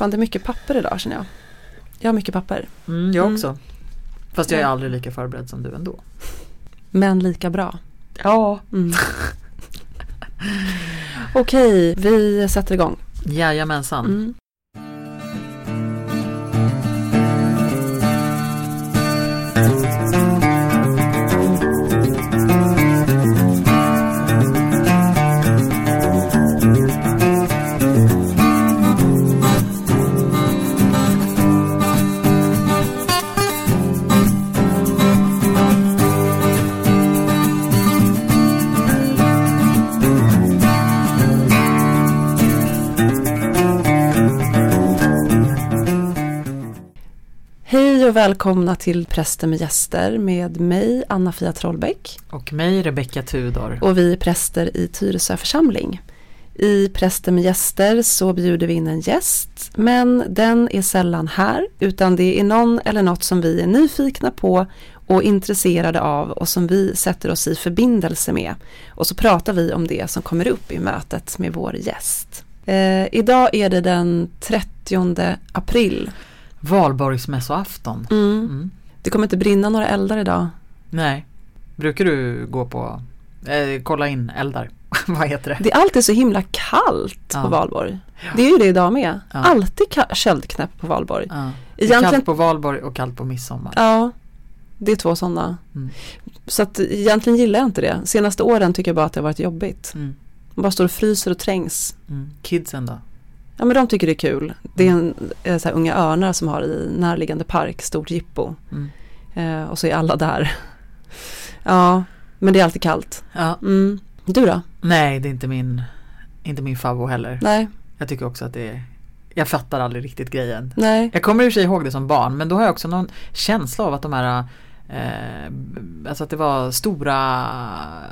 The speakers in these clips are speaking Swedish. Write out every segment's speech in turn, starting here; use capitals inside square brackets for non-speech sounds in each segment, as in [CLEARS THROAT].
Fan det är mycket papper idag känner jag. Jag har mycket papper. Mm, jag Mm. också. Fast jag är aldrig lika förberedd som du ändå. Men lika bra. Ja. Mm. [LAUGHS] Okej, vi sätter igång. Jajamensan. Mm. Och välkomna till Präster med gäster med mig Anna-Fia Trollbäck Och mig Rebecka Tudor. och vi är präster i Tyresö församling. I Präster med gäster så bjuder vi in en gäst men den är sällan här utan det är någon eller något som vi är nyfikna på och intresserade av och som vi sätter oss i förbindelse med. Och så pratar vi om det som kommer upp i mötet med vår gäst. Eh, idag är det den 30 april. Valborgsmässoafton. Mm. Mm. Det kommer inte brinna några eldar idag. Nej. Brukar du gå på, eh, kolla in eldar? [LAUGHS] Vad heter det? Det är alltid så himla kallt Ja. på valborg. Det är ju det idag med. Ja. Alltid köldknäpp på valborg. Ja. Det är Egentligen, kallt på valborg och kallt på midsommar. ja, det är två sådana. Mm. Så att egentligen gillar jag inte det. Senaste åren tycker jag bara att det har varit jobbigt. Mm. Man bara står och fryser och trängs. Mm. Kidsen då? Ja men de tycker det är kul. Det är en eh, så här, unga örnar som har i närliggande park, stort jippo. Mm. Eh, och så är alla där. [LAUGHS] Ja, men det är alltid kallt. Ja. Mm. Du då? Nej, det är inte min, inte min favvo heller. Nej, Jag tycker också att det är, jag fattar aldrig riktigt grejen. nej. Jag kommer i och för sig ihåg det som barn men då har jag också någon känsla av att de här eh, Alltså att det var stora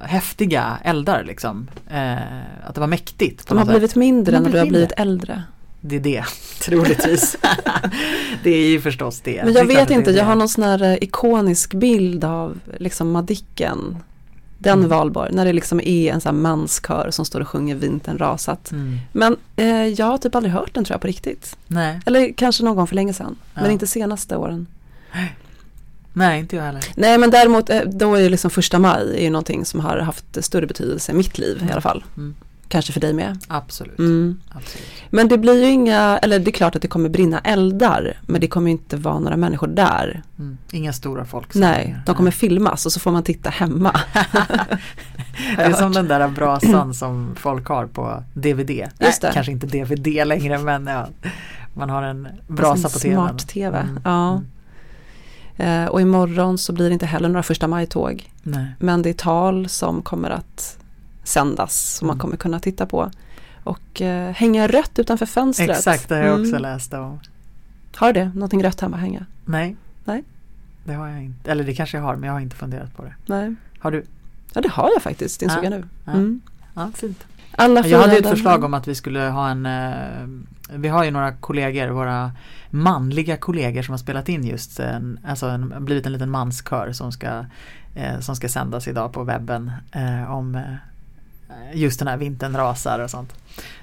häftiga eldar liksom. Eh, att det var mäktigt. De har blivit mindre när du har blivit äldre. Det är det, [LAUGHS] troligtvis. [LAUGHS] det är ju förstås det. Men jag vet det är inte, jag har någon sån här eh, ikonisk bild av liksom Madicken. Den Mm. valborg, när det liksom är en sån här manskör som står och sjunger Vintern rasat. Mm. Men eh, jag har typ aldrig hört den tror jag på riktigt. Nej, Eller kanske någon gång för länge sedan. Ja. Men inte senaste åren. [GASPS] nej inte jag heller. Nej men däremot, eh, då är ju liksom första maj är ju någonting som har haft större betydelse i mitt liv i alla fall. Mm. Kanske för dig med. Absolut. Mm. Absolut. Men det blir ju inga, eller det är klart att det kommer brinna eldar. Men det kommer inte vara några människor där. Mm. Inga stora folk. Nej, de kommer filmas och så får man titta hemma. [LAUGHS] Det är som den där brasan som folk har på DVD. Just det. Nej, kanske inte DVD längre men ja, man har en brasa på tvn. Smart-tv, Mm. ja. Eh, och imorgon så blir det inte heller några första maj-tåg. Men det är tal som kommer att sändas som man Mm. kommer kunna titta på. Och eh, hänga rött utanför fönstret. Exakt, det har jag också Mm. läst om. Har du det? Någonting rött hemma hänga? Nej. Nej. Det har jag inte. Eller det kanske jag har men jag har inte funderat på det. Nej. Har du? Ja det har jag faktiskt, insåg Ja, jag nu. ja. Mm. Ja, fint. Alla Jag hade ett förslag om att vi skulle ha en eh, Vi har ju några kollegor, våra manliga kollegor som har spelat in just en, alltså en, blivit en liten manskör som ska eh, Som ska sändas idag på webben eh, om eh, just den här vintern rasar och sånt.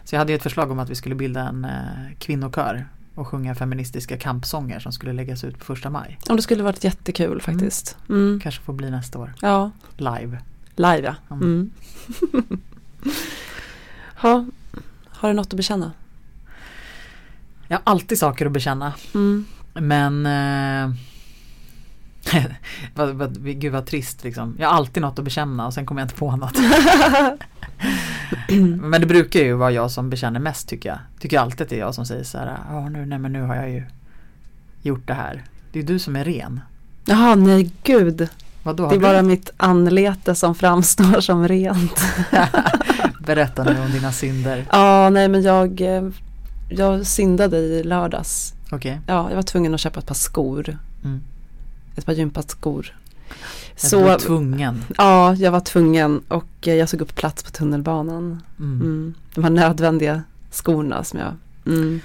Så jag hade ju ett förslag om att vi skulle bilda en eh, kvinnokör och sjunga feministiska kampsånger som skulle läggas ut på första maj. Om det skulle varit jättekul faktiskt. Mm. Kanske får bli nästa år, Ja, live. live ja. Mm. Mm. [LAUGHS] ha, har du något att bekänna? Jag har alltid saker att bekänna. Mm. Men eh, [LAUGHS] vad, vad, Gud vad trist liksom. Jag har alltid något att bekänna och sen kommer jag inte på något. [LAUGHS] men det brukar ju vara jag som bekänner mest tycker jag. Tycker alltid att det är jag som säger så här. Ja nu, nej men nu har jag ju gjort det här. Det är du som är ren. Jaha, nej gud. Vadå? Det är du- bara mitt anlete som framstår som rent. [LAUGHS] Berätta nu om dina synder. Ja, nej men jag, eh, jag syndade i lördags. Okej. Ja, jag var tvungen att köpa ett par skor. Mm. Ett par gympaskor. Så, du var tvungen. ja, jag var tvungen och eh, jag såg upp plats på tunnelbanan. Mm. Mm. De här nödvändiga skorna som jag mm.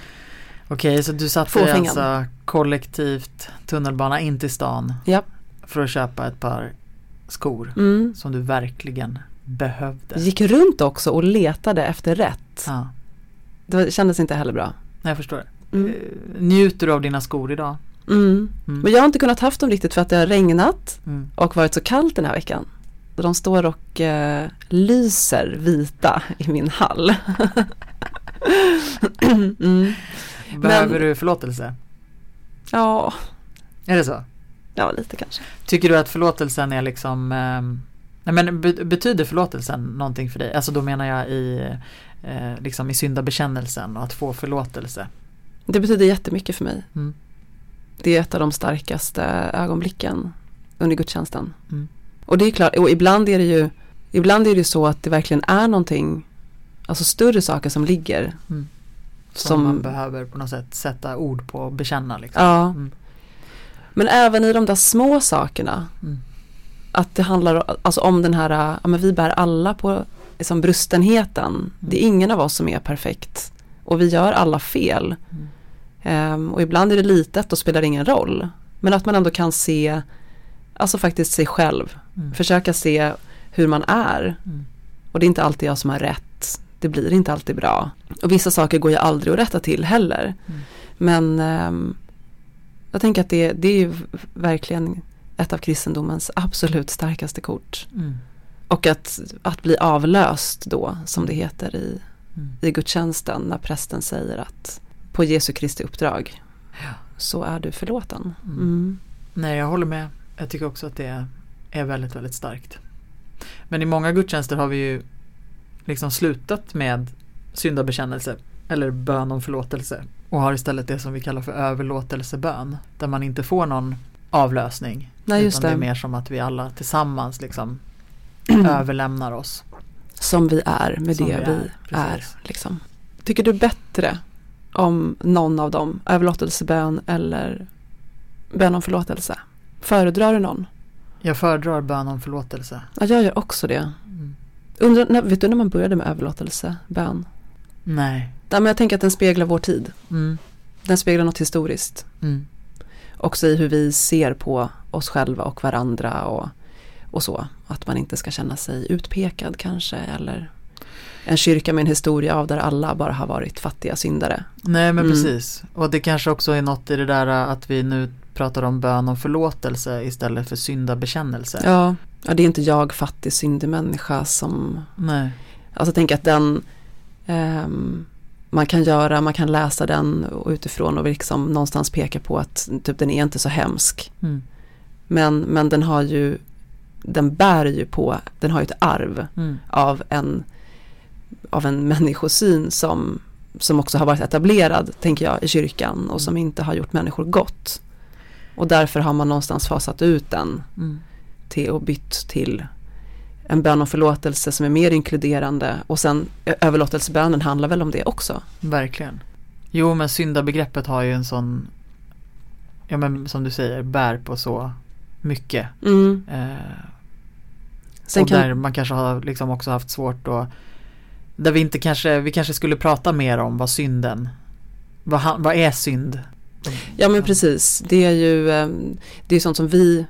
Okej, så du satte Fåfängan. alltså kollektivt tunnelbana in till stan Ja. för att köpa ett par skor Mm. som du verkligen behövde. Gick runt också och letade efter rätt. Ja, Det kändes inte heller bra. jag förstår. Mm. eh, njuter du av dina skor idag? Mm. Mm. Men jag har inte kunnat haft dem riktigt för att det har regnat Mm. och varit så kallt den här veckan. De står och eh, lyser vita i min hall. [LAUGHS] mm. Behöver du förlåtelse? Ja, Är det så? ja, lite kanske. Tycker du att förlåtelsen är liksom ehm, Nej men be- betyder förlåtelsen någonting för dig? Alltså då menar jag i eh, liksom i syndabekännelsen och att få förlåtelse. Det betyder jättemycket för mig. Mm. Det är ett av de starkaste ögonblicken under gudstjänsten. Mm. Och det är klart, och ibland är det ju Ibland är det så att det verkligen är någonting Alltså större saker som ligger Mm. Som, Som- man behöver på något sätt sätta ord på och bekänna liksom. Ja Mm. Men även i de där små sakerna Mm. Att det handlar alltså om den här Ja men vi bär alla på liksom brustenheten Det är ingen av oss som är perfekt Och vi gör alla fel Mm. Ehm, Och ibland är det litet och spelar ingen roll Men att man ändå kan se Alltså faktiskt sig själv Mm. Försöka se hur man är Mm. Och det är inte alltid jag som har rätt. Det blir inte alltid bra. Och vissa saker går ju aldrig att rätta till heller. Mm. Men ehm, jag tänker att det, det är ju verkligen ett av kristendomens absolut starkaste kort. Mm. Och att, att bli avlöst då, som det heter i, Mm. i gudstjänsten, när prästen säger att på Jesu Kristi uppdrag Ja. så är du förlåten. Mm. Mm. Nej, jag håller med. Jag tycker också att det är väldigt, väldigt starkt. Men i många gudstjänster har vi ju liksom slutat med syndabekännelse eller bön om förlåtelse och har istället det som vi kallar för överlåtelsebön där man inte får någon avlösning. Nej, utan det är det. mer som att vi alla tillsammans liksom [CLEARS THROAT] överlämnar oss. Som vi är med Som det vi vi är, är. liksom. Tycker du bättre om någon av dem, överlåtelsebön eller bön om förlåtelse? Föredrar du någon? Jag föredrar bön om förlåtelse. Ja, jag gör också det. Mm. Undrar, när, vet du när man började med överlåtelsebön? Nej. Nej, men jag tänker att den speglar vår tid. Mm. Den speglar något historiskt. Mm. Också i hur vi ser på oss själva och varandra och, och så. Att man inte ska känna sig utpekad kanske eller en kyrka med en historia av där alla bara har varit fattiga syndare. Nej men Mm. precis. Och det kanske också är något i det där att vi nu pratar om bön om förlåtelse istället för syndabekännelse. Ja, ja det är inte jag fattig syndig människa som Nej. Alltså tänker att den ehm, man kan göra, man kan läsa den utifrån och liksom någonstans peka på att typ den är inte så hemsk. Mm. Men, men den har ju, den bär ju på, den har ju ett arv Mm. av en, av en människosyn som, som också har varit etablerad, tänker jag, i kyrkan och som inte har gjort människor gott. Och därför har man någonstans fasat ut den Mm. till och bytt till en bön om förlåtelse som är mer inkluderande och sen överlåtelsebönen handlar väl om det också. Verkligen. Jo men syndabegreppet har ju en sån, ja men som du säger, bär på så mycket. Mm. Eh, och kan, där man kanske har liksom också haft svårt att där vi inte kanske, vi kanske skulle prata mer om vad synden, vad, han- vad är synd? ja men precis, det är ju ehm, det är sånt som vi,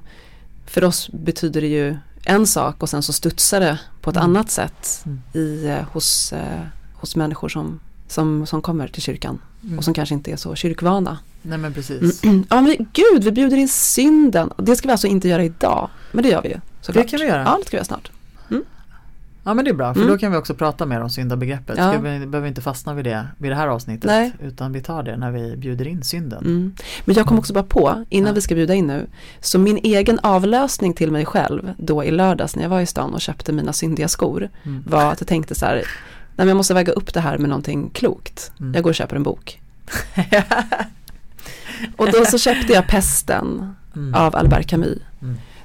för oss betyder det ju en sak och sen så studsar det på ett Mm. annat sätt Mm. i, eh, hos, eh, hos människor som, som, som kommer till kyrkan Mm. och som kanske inte är så kyrkvana. Nej men precis. [CLEARS THROAT] Ja men gud, vi bjuder in synden. Det ska vi alltså inte göra idag, men det gör vi ju. såklart. Det kan vi göra. Ja, det ska vi göra snart. Ja men det är bra för Mm. då kan vi också prata mer om syndabegreppet. Ja. Vi behöver inte fastna vid det vid det här avsnittet. Nej. Utan vi tar det när vi bjuder in synden. Mm. Men jag kom också bara på, innan Ja. vi ska bjuda in nu, så min egen avlösning till mig själv då i lördags när jag var i stan och köpte mina syndiga skor Mm. var att jag tänkte så här, nej men jag måste väga upp det här med någonting klokt. Mm. Jag går och köper en bok. [LAUGHS] Och då så köpte jag Pesten Mm. av Albert Camus.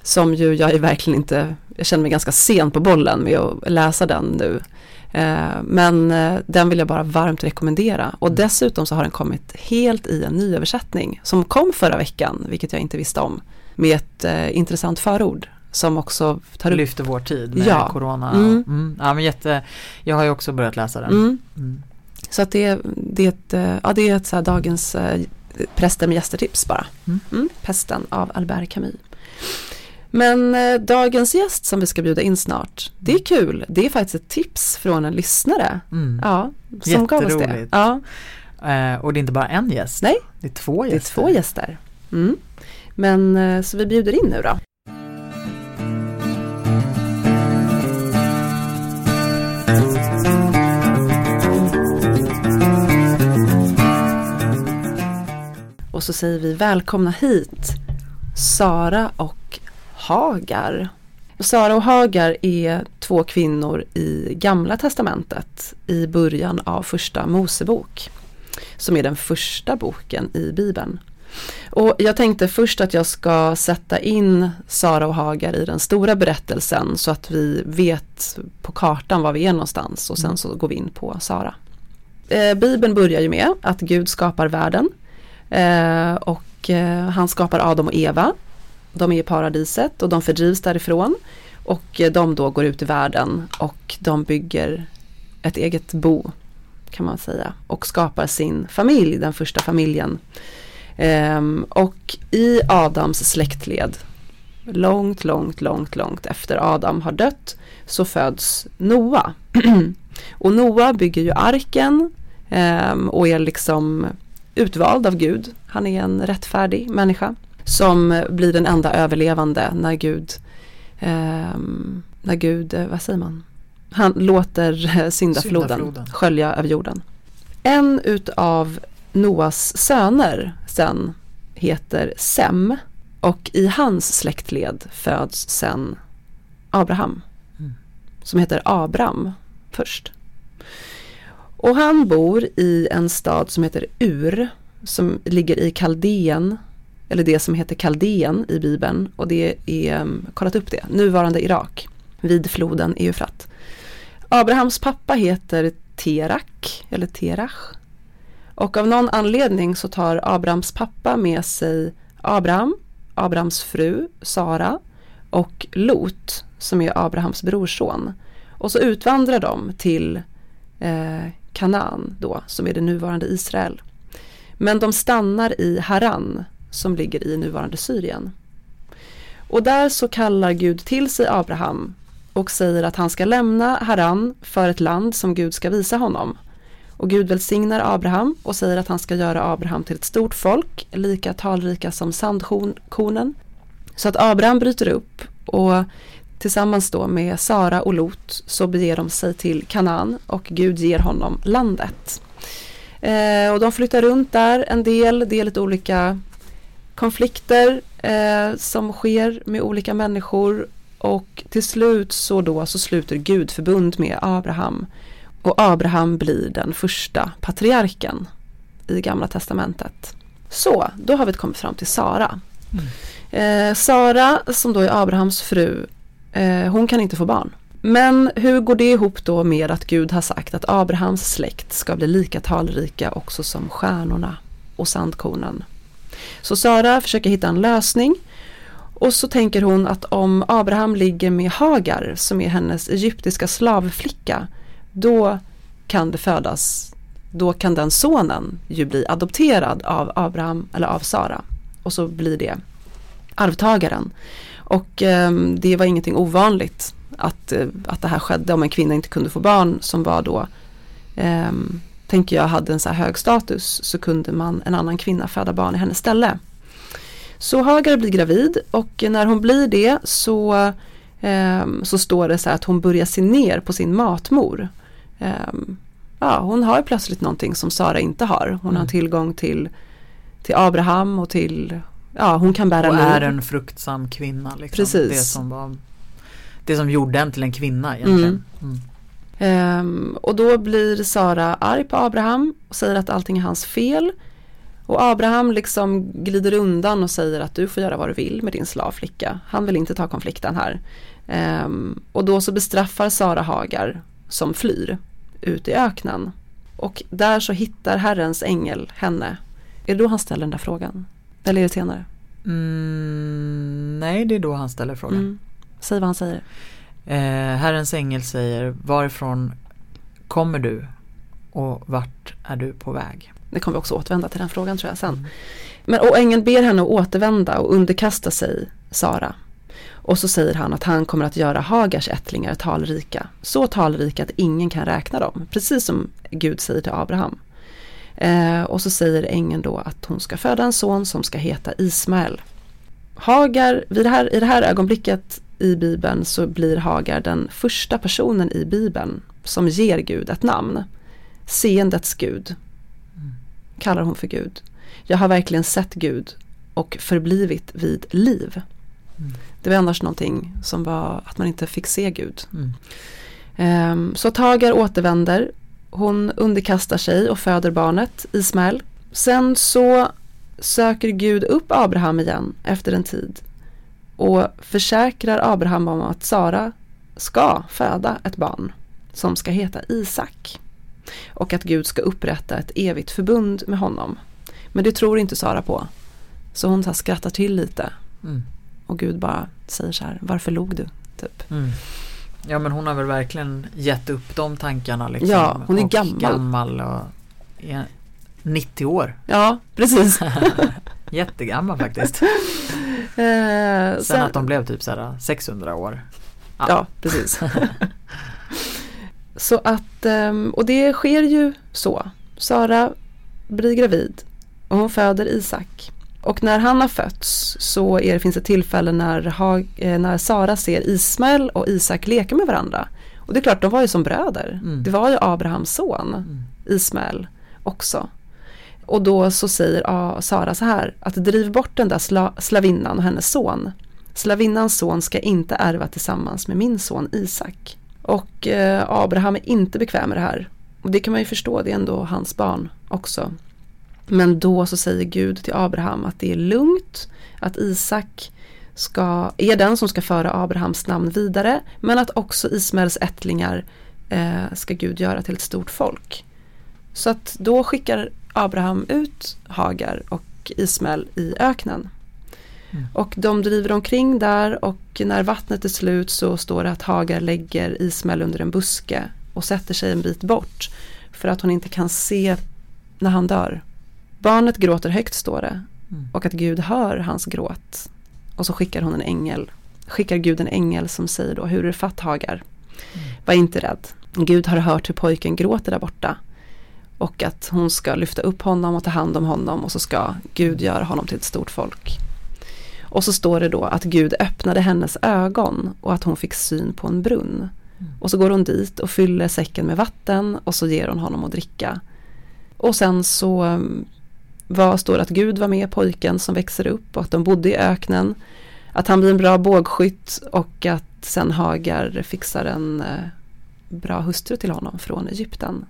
Som ju jag är verkligen inte, jag känner mig ganska sent på bollen med att läsa den nu. Eh, men eh, den vill jag bara varmt rekommendera. Och Mm. dessutom så har den kommit helt i en nyöversättning som kom förra veckan, vilket jag inte visste om. Med ett eh, intressant förord som också tar upp Lyfter vår tid med Ja. corona. Mm. Mm. Ja men jätte, jag har ju också börjat läsa den. Mm. Mm. Så att det, det är ett, ja, det är ett så dagens präster med gästertips bara. Mm, Pesten av Albert Camus. Men eh, dagens gäst som vi ska bjuda in snart, det är kul. Det är faktiskt ett tips från en lyssnare. Mm. Ja, som gav oss det. Ja, Eh, och det är inte bara en gäst. Nej, det är två det är gäster. två gäster. Mm. Men eh, så vi bjuder in nu då. Och så säger vi välkomna hit Sara och Hagar. Sara och Hagar är två kvinnor i Gamla Testamentet i början av första Mosebok. Som är den första boken i Bibeln. Och jag tänkte först att jag ska sätta in Sara och Hagar i den stora berättelsen så att vi vet på kartan var vi är någonstans och sen så går vi in på Sara. Eh, Bibeln börjar ju med att Gud skapar världen eh, och eh, han skapar Adam och Eva. De är i paradiset och de fördrivs därifrån och eh, de då går ut i världen och de bygger ett eget bo kan man säga och skapar sin familj, den första familjen. Ehm, och i Adams släktled, långt, långt, långt, långt efter Adam har dött, så föds Noa. [CLEARS THROAT] och Noa bygger ju arken ehm, och är liksom utvald av Gud. Han är en rättfärdig människa som blir den enda överlevande när Gud, ehm, när Gud, eh, vad säger man? Han låter eh, syndafloden, Syndafloden. skölja över jorden. En utav Noas söner sen heter Sem och i hans släktled föds sen Abraham Mm. som heter Abram först. Och han bor i en stad som heter Ur som ligger i Kaldeen eller det som heter Kaldén i Bibeln och det är, mm, kollat upp det, nuvarande Irak vid floden Eufrat. Abrahams pappa heter Terak eller Terach och av någon anledning så tar Abrahams pappa med sig Abraham, Abrahams fru Sara och Lot som är Abrahams brorson. Och så utvandrar de till eh, Kanaan då som är det nuvarande Israel. Men de stannar i Haran som ligger i nuvarande Syrien. Och där så kallar Gud till sig Abraham och säger att han ska lämna Haran för ett land som Gud ska visa honom. Och Gud välsignar Abraham och säger att han ska göra Abraham till ett stort folk, lika talrika som sandkornen. Så att Abraham bryter upp och tillsammans då med Sara och Lot så beger de sig till Kanaan och Gud ger honom landet. Eh, och de flyttar runt där en del, det är lite olika konflikter eh, som sker med olika människor och till slut så då så sluter Gud förbund med Abraham och Abraham blir den första patriarken i Gamla Testamentet. Så, då har vi kommit fram till Sara. Eh, Sara som då är Abrahams fru, eh, hon kan inte få barn. Men hur går det ihop då med att Gud har sagt att Abrahams släkt ska bli lika talrika också som stjärnorna och sandkornen? Så Sara försöker hitta en lösning och så tänker hon att om Abraham ligger med Hagar som är hennes egyptiska slavflicka då kan det födas, då kan den sonen ju bli adopterad av Abraham eller av Sara och så blir det arvtagaren. Och eh, det var ingenting ovanligt att, eh, att det här skedde om en kvinna inte kunde få barn som var då eh, tänker jag hade en så här hög status så kunde man en annan kvinna föda barn i hennes ställe. Så Hagar blir gravid och när hon blir det så, eh, så står det så här att hon börjar se ner på sin matmor. Eh, ja, hon har plötsligt någonting som Sara inte har. Hon har Mm. tillgång till, till Abraham och till, ja hon kan bära Och liv. är en fruktsam kvinna. Liksom. Precis. Det som, var, det som gjorde en till en kvinna egentligen. Mm. Ehm, och då blir Sara arg på Abraham och säger att allting är hans fel. Och Abraham liksom glider undan och säger att du får göra vad du vill med din slavflicka. Han vill inte ta konflikten här. Ehm, och då så bestraffar Sara Hagar som flyr ut i öknen. Och där så hittar Herrens ängel henne. Är det då han ställer den där frågan? Eller är det senare? Mm, nej, det är då han ställer frågan. Mm. Säg vad han säger. Eh, Herrens ängel säger varifrån kommer du och vart är du på väg? Det kommer vi också återvända till den frågan tror jag sen. Mm. Men och ängeln ber henne att återvända och underkasta sig Sara. Och så säger han att han kommer att göra Hagars ättlingar talrika. Så talrika att ingen kan räkna dem. Precis som Gud säger till Abraham. Eh, och så säger ängeln då att hon ska föda en son som ska heta Ismael. Hagar, vid det här, i det här ögonblicket i Bibeln så blir Hagar den första personen i Bibeln som ger Gud ett namn. Seendets Gud kallar hon för Gud. Jag har verkligen sett Gud och förblivit vid liv. Mm. Det var annars någonting som var att man inte fick se Gud. Mm. Ehm, så Tagar återvänder. Hon underkastar sig och föder barnet Ismael. Sen så söker Gud upp Abraham igen efter en tid och försäkrar Abraham om att Sara ska föda ett barn som ska heta Isak och att Gud ska upprätta ett evigt förbund med honom. Men det tror inte Sara på. Så hon så skrattar till lite Mm. och Gud bara säger så här, varför log du? Typ. Mm. Ja men hon har väl verkligen gett upp de tankarna liksom. Ja, hon är och gammal. gammal och är 90 år. Ja, precis. [LAUGHS] Jättegammal faktiskt. [LAUGHS] Eh, Sen att de blev typ så här 600 år. Ja, precis. [LAUGHS] så att, ehm, och det sker ju så. Sara blir gravid och hon föder Isak. Och när han har fötts så är, det finns ett tillfälle när, eh, när Sara ser Ismael och Isak leka med varandra. Och det är klart, de var ju som bröder. Mm. Det var ju Abrahams son, Mm. Ismael, också. Och då så säger ah, Sara så här, att driv bort den där sla, slavinnan och hennes son. Slavinnans son ska inte ärva tillsammans med min son Isak. Och eh, Abraham är inte bekväm med det här. Och det kan man ju förstå, det är ändå hans barn också. Men då så säger Gud till Abraham att det är lugnt, att Isak ska, är den som ska föra Abrahams namn vidare, men att också Ismaels ättlingar eh, ska Gud göra till ett stort folk. Så att då skickar Abraham ut Hagar och Ismael i öknen. Mm. Och de driver omkring där och när vattnet är slut så står det att Hagar lägger Ismael under en buske och sätter sig en bit bort för att hon inte kan se när han dör. Barnet gråter högt står det Mm. och att Gud hör hans gråt. Och så skickar hon en ängel, skickar Gud en ängel som säger då, hur är det fatt Hagar? Var inte rädd. Gud har hört hur pojken gråter där borta. Och att hon ska lyfta upp honom och ta hand om honom och så ska Gud göra honom till ett stort folk. Och så står det då att Gud öppnade hennes ögon och att hon fick syn på en brunn. Och så går hon dit och fyller säcken med vatten och så ger hon honom att dricka. Och sen så um, vad står det att Gud var med pojken som växer upp och att de bodde i öknen. Att han blir en bra bågskytt och att sen Hagar fixar en eh, bra hustru till honom från Egypten.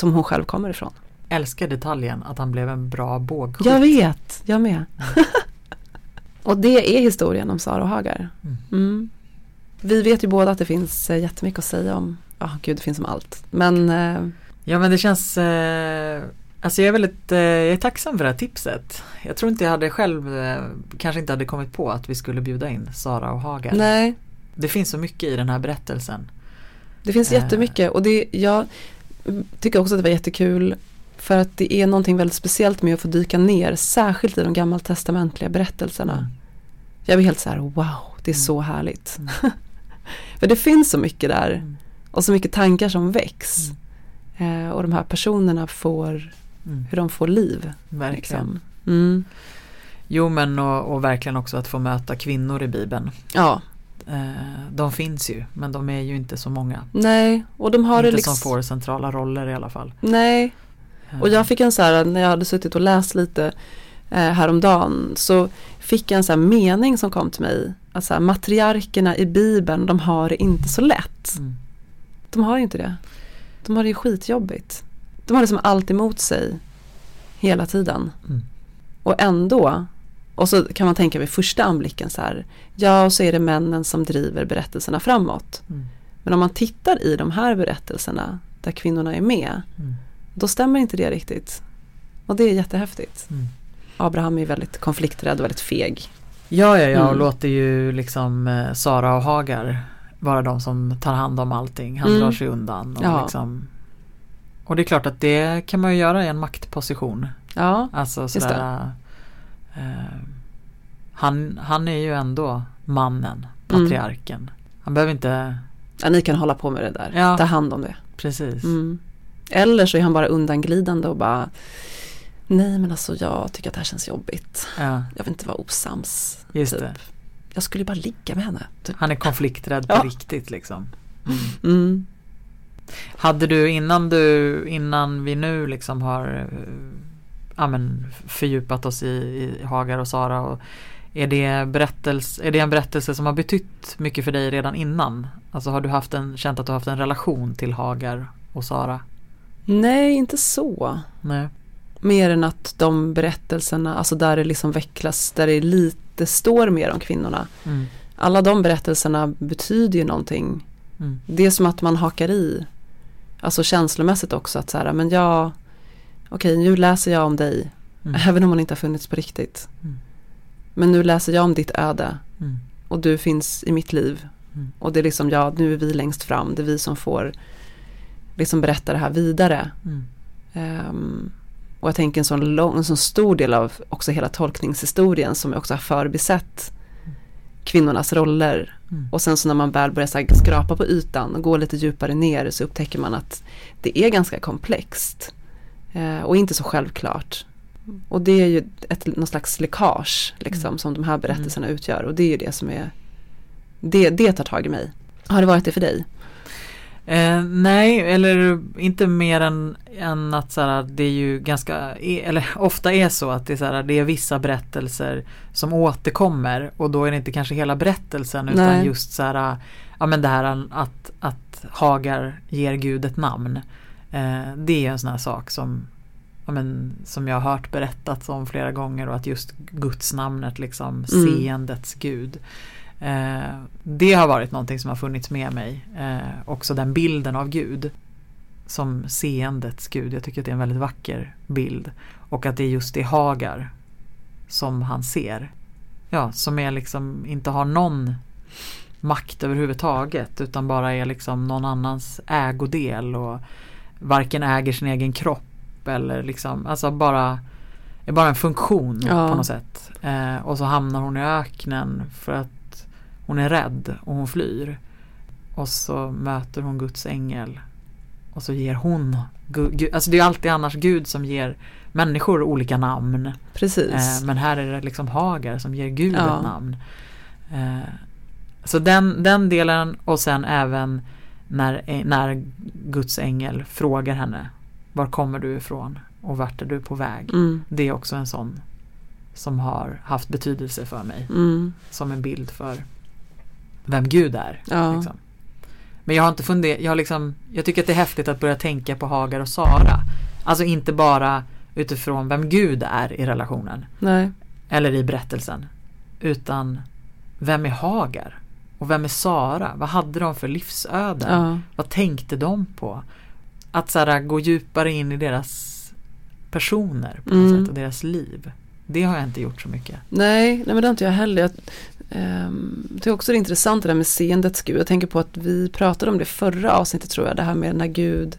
Som hon själv kommer ifrån. Älskar detaljen att han blev en bra bågskytt. Jag vet, jag med. [LAUGHS] och det är historien om Sara och Hagar. Mm. Mm. Vi vet ju båda att det finns eh, jättemycket att säga om, ja gud det finns om allt. Men eh, Ja men det känns eh, Alltså jag är väldigt eh, jag är tacksam för det här tipset. Jag tror inte jag hade själv eh, kanske inte hade kommit på att vi skulle bjuda in Sara och Hagar. nej, Det finns så mycket i den här berättelsen. det finns Eh. jättemycket och det, jag tycker också att det var jättekul för att det är någonting väldigt speciellt med att få dyka ner, särskilt i de gammaltestamentliga berättelserna. Mm. Jag blir helt så här, wow, det är Mm. så härligt. Mm. [LAUGHS] för det finns så mycket där och så mycket tankar som väcks. Eh, och de här personerna får, hur de får liv. Verkligen. Liksom. Mm. Jo men och, och verkligen också att få möta kvinnor i Bibeln. Ja, Eh, de finns ju men de är ju inte så många. nej, och de har inte det liksom. som får centrala roller i alla fall. Nej, Eh, och jag fick en så här, när jag hade suttit och läst lite eh, häromdagen så fick jag en så här mening som kom till mig. Att så här, matriarkerna i Bibeln, de har det inte så lätt. mm. De har ju inte det. De har det ju skitjobbigt. De har liksom allt emot sig hela tiden. Mm. Och ändå, och så kan man tänka vid första anblicken så här, ja och så är det männen som driver berättelserna framåt. Mm. Men om man tittar i de här berättelserna där kvinnorna är med, Mm. då stämmer inte det riktigt. Och det är jättehäftigt. Mm. Abraham är väldigt konflikträdd och väldigt feg. Ja, ja, ja, och Mm. låter ju liksom eh, Sara och Hagar vara de som tar hand om allting. Han Mm. drar sig undan. Och, Ja. liksom, och det är klart att det kan man ju göra i en maktposition. Ja, Alltså det. Eh, han, han är ju ändå mannen, Mm. patriarken. Han behöver inte, ja ni kan hålla på med det där. Ja. Ta hand om det. precis. Mm. Eller så är han bara undanglidande och bara Nej men alltså jag tycker att det här känns jobbigt. Ja, Jag vill inte vara osams. just typ. det. Jag skulle bara ligga med henne. Typ. Han är konflikträdd på Ja. riktigt liksom. Mm. Mm. Hade du innan du, innan vi nu liksom har eh, ja, men fördjupat oss i, i Hagar och Sara och är det, berättelse, är det en berättelse som har betytt mycket för dig redan innan? Alltså har du haft en, känt att du har haft en relation till Hagar och Sara? Nej, inte så. Nej. Mer än att de berättelserna, alltså där det liksom vecklas, där det lite står mer om kvinnorna. Mm. Alla de berättelserna betyder ju någonting. Mm. Det är som att man hakar i. Alltså känslomässigt också att så här, men jag, okej nu läser jag om dig. Mm. Även om man inte har funnits på riktigt. Mm. Men nu läser jag om ditt öde. Mm. Och du finns i mitt liv. Mm. Och det är liksom, ja nu är vi längst fram. Det är vi som får liksom berätta det här vidare. Ehm, och jag tänker en sån, lång, en sån stor del av också hela tolkningshistorien som också har förbisett kvinnornas roller. Mm. Och sen så när man väl börjar så skrapa på ytan och gå lite djupare ner så upptäcker man att det är ganska komplext. Eh, och inte så självklart. Och det är ju ett, någon slags läckage liksom, Mm. som de här berättelserna utgör. Och det är ju det som är, det, det tar tag i mig. Har det varit det för dig? Eh, nej, eller inte mer än, än att så här, det är ju ganska, eller ofta är så att det är, så här, det är vissa berättelser som återkommer och då är det inte kanske hela berättelsen utan Nej. just så här, ja men det här att, att Hagar ger Gud ett namn. Eh, det är en sån här sak som, ja, men, som jag har hört berättats om flera gånger och att just Guds namnet liksom Mm. seendets Gud. Eh, det har varit någonting som har funnits med mig. Eh, också den bilden av Gud. Som seendets Gud. Jag tycker att det är en väldigt vacker bild. Och att det är just det Hagar som han ser. Ja, som är liksom inte har någon makt överhuvudtaget utan bara är liksom någon annans ägodel och varken äger sin egen kropp eller liksom, alltså bara är bara en funktion Ja. på något sätt. Eh, och så hamnar hon i öknen för att hon är rädd och hon flyr. Och så möter hon Guds ängel. Och så ger hon, alltså det är alltid annars Gud som ger människor olika namn. Precis. Eh, men här är det liksom Hagar som ger Gud Ja. ett namn. Eh, så den, den delen och sen även när, när Guds ängel frågar henne Var kommer du ifrån och vart är du på väg? Mm, Det är också en sån som har haft betydelse för mig. mm, Som en bild för vem Gud är. ja. Liksom. Men jag har inte funderat, jag har liksom, jag tycker att det är häftigt att börja tänka på Hagar och Sara. Alltså inte bara utifrån vem Gud är i relationen. Nej. Eller i berättelsen. Utan vem är Hagar? Och vem är Sara? Vad hade de för livsöden? Ja. Vad tänkte de på? Att så här, gå djupare in i deras personer på något Mm. sätt och deras liv. Det har jag inte gjort så mycket. Nej, nej men det har inte jag heller. Jag, ehm, det är också det intressanta det där med seendets Gud. Jag tänker på att vi pratade om det förra avsnittet tror jag. Det här med när Gud,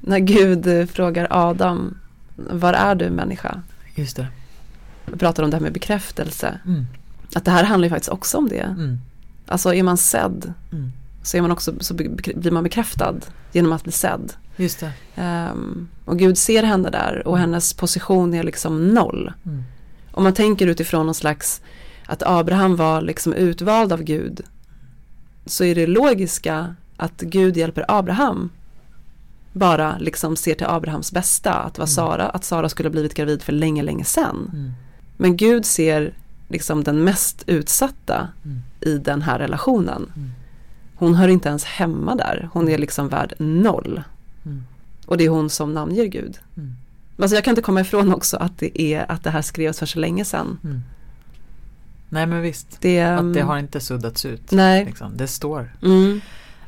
när Gud eh, frågar Adam, var är du människa? Just det. Vi pratade om det här med bekräftelse. Mm. Att det här handlar ju faktiskt också om det. Mm. Alltså är man sedd Mm. så, är man också, så blir man bekräftad genom att bli sedd. Just det. Ehm, och Gud ser henne där och hennes position är liksom noll. Mm. Om man tänker utifrån någon slags att Abraham var liksom utvald av Gud så är det logiska att Gud hjälper Abraham bara liksom ser till Abrahams bästa att, var Mm. Sara, att Sara skulle ha blivit gravid för länge, länge sedan. Mm. Men Gud ser liksom den mest utsatta Mm. I den här relationen. Mm. Hon hör inte ens hemma där, hon är liksom värd noll. Mm. Och det är hon som namnger Gud. Mm. Alltså jag kan inte komma ifrån också att det, är, att det här skrevs för så länge sedan. Mm. Nej men visst. Det, Att det mm, har inte suddats ut. Nej. Liksom. Det står Mm.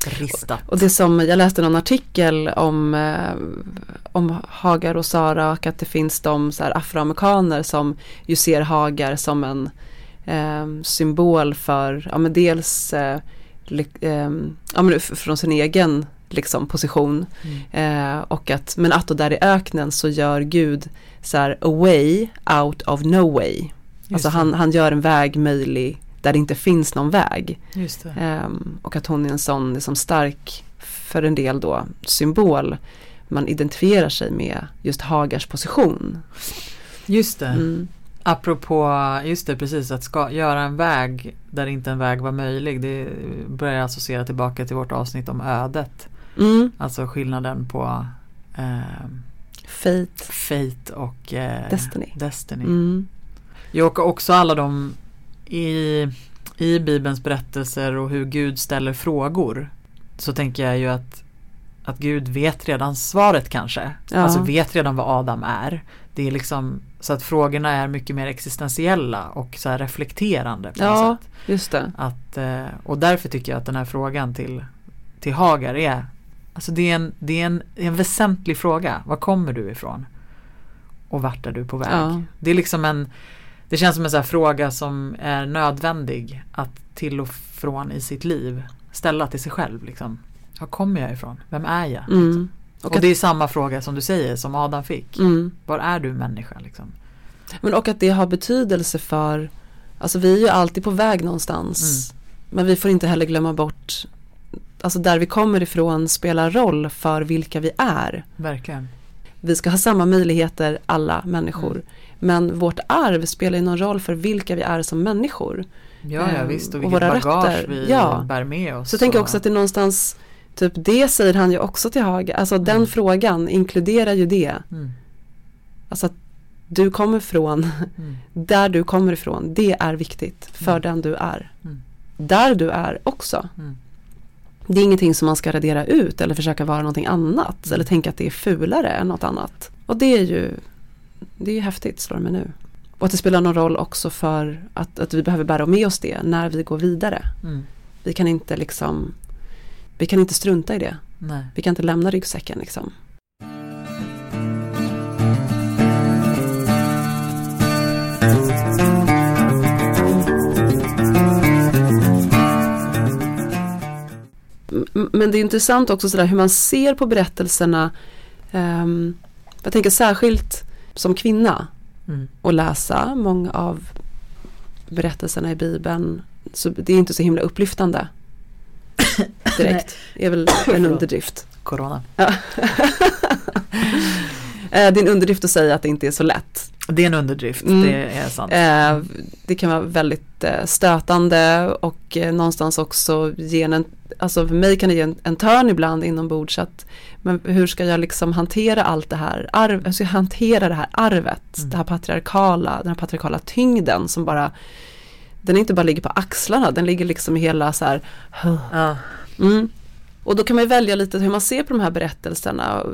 ristat. Och det som, jag läste någon artikel om, eh, om Hagar och Sara och att det finns de så afroamerikaner som ju ser Hagar som en symbol för, ja men dels eh, li, eh, ja, men från sin egen liksom position Mm. eh, och att, men att då där i öknen så gör Gud så här a way out of no way. Just Alltså han, han gör en väg möjlig där det inte finns någon väg. Ehm, och att hon är en sån liksom stark, för en del då, symbol man identifierar sig med just Hagars position. Just det. Mm. Apropå, just det precis, att ska, göra en väg där inte en väg var möjlig. Det börjar associera tillbaka till vårt avsnitt om ödet. Mm. Alltså skillnaden på eh, Fate, fate och eh, Destiny. destiny. Mm. Jo, och också alla de i, i Bibelns berättelser och hur Gud ställer frågor. Så tänker jag ju att, att Gud vet redan svaret kanske. Ja. Alltså vet redan vad Adam är. Det är liksom så att frågorna är mycket mer existentiella och så reflekterande på Ja. sätt. Just det. Att, eh, och därför tycker jag att den här frågan till, till Hagar är Alltså det är, en, det är en, en väsentlig fråga. Var kommer du ifrån? Och vart är du på väg? Ja. Det är liksom en Det känns som en sån fråga som är nödvändig att till och från i sitt liv ställa till sig själv. Liksom. Var kommer jag ifrån? Vem är jag? Mm. Och, Och det är samma fråga som du säger som Adam fick. Mm. Var är du människa? Liksom? Men och att det har betydelse för, alltså vi är ju alltid på väg någonstans. Mm. Men vi får inte heller glömma bort, alltså där vi kommer ifrån spelar roll för vilka vi är. Verkligen. Vi ska ha samma möjligheter alla människor. Mm. Men vårt arv spelar ju någon roll för vilka vi är som människor. Ja, ja Ehm, visst. Och och vilket våra bagage rötter. vi Ja. bär med oss. Så jag tänker och- också att det är någonstans, typ det säger han ju också till Haga. Alltså den Mm. frågan inkluderar ju det. Mm, Alltså att du kommer från, mm, [LAUGHS] där du kommer ifrån, det är viktigt för Mm. den du är. Mm. Där du är också. mm. Det är ingenting som man ska radera ut eller försöka vara någonting annat. Eller tänka att det är fulare än något annat. Och det är ju, det är ju häftigt slår det mig nu. Och att det spelar någon roll också för att, att vi behöver bära med oss det när vi går vidare. Vi kan inte liksom, vi kan inte strunta i det. Nej. Vi kan inte lämna ryggsäcken liksom. Men det är intressant också sådär hur man ser på berättelserna. ehm, jag tänker särskilt som kvinna Mm. och läsa många av berättelserna i Bibeln. Så det är inte så himla upplyftande. [COUGHS] Direkt. Det är väl en underdrift. Corona. Ja. Det är en underdrift att säga att det inte är så lätt. Det är en underdrift, Mm. det är sant. Eh, det kan vara väldigt eh, stötande och eh, någonstans också ge en, alltså för mig kan det ge en, en törn ibland inombords. att, Men hur ska jag liksom hantera allt det här, arv, hur ska jag hantera det här arvet, Mm. det här patriarkala, den här patriarkala tyngden som bara, den inte bara ligger på axlarna, den ligger liksom i hela så här. Mm. Och då kan man välja lite hur man ser på de här berättelserna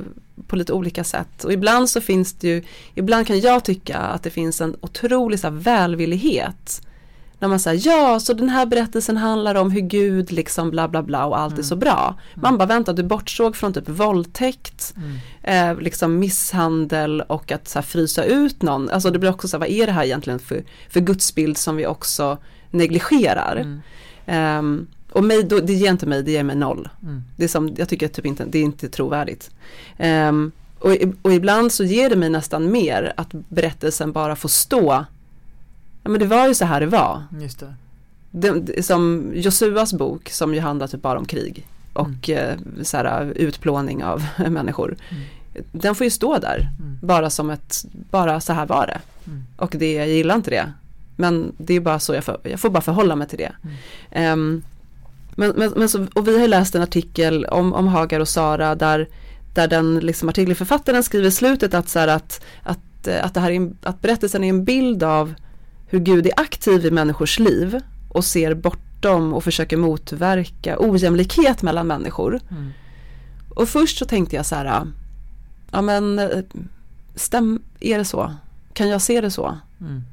på lite olika sätt. Och ibland så finns det ju, ibland kan jag tycka att det finns en otrolig så här, välvillighet. När man säger ja, så den här berättelsen handlar om hur Gud liksom bla bla bla och allt är Mm. så bra. Man bara vänta, du bortsåg från typ våldtäkt, Mm. eh, liksom misshandel och att så här, frysa ut någon. Alltså det blir också så här, vad är det här egentligen för, för gudsbild som vi också negligerar. Mm. Ehm, och mig, då, det ger inte mig, det ger mig noll. Mm. Det är som, jag tycker typ inte, det är inte trovärdigt. Ehm, och, och ibland så ger det mig nästan mer att berättelsen bara får stå. Ja men det var ju så här det var. Just det. Det, som Josuas bok som ju handlar typ bara om krig och eh, så här, utplåning av [LAUGHS] människor. Mm. Den får ju stå där, Mm. bara som ett, bara så här var det. Mm. Och det, jag gillar inte det. Men det är bara så jag får, jag får bara förhålla mig till det. Mm. Ehm, men, men, men så, och vi har läst en artikel om, om Hagar och Sara där, där den liksom artikelförfattaren skriver i slutet att, så här, att, att, eh, att, det här är en, att berättelsen är en bild av hur Gud är aktiv i människors liv och ser bortom och försöker motverka ojämlikhet mellan människor. Mm. Och först så tänkte jag så här, ja men stäm, är det så? Kan jag se det så? Mm.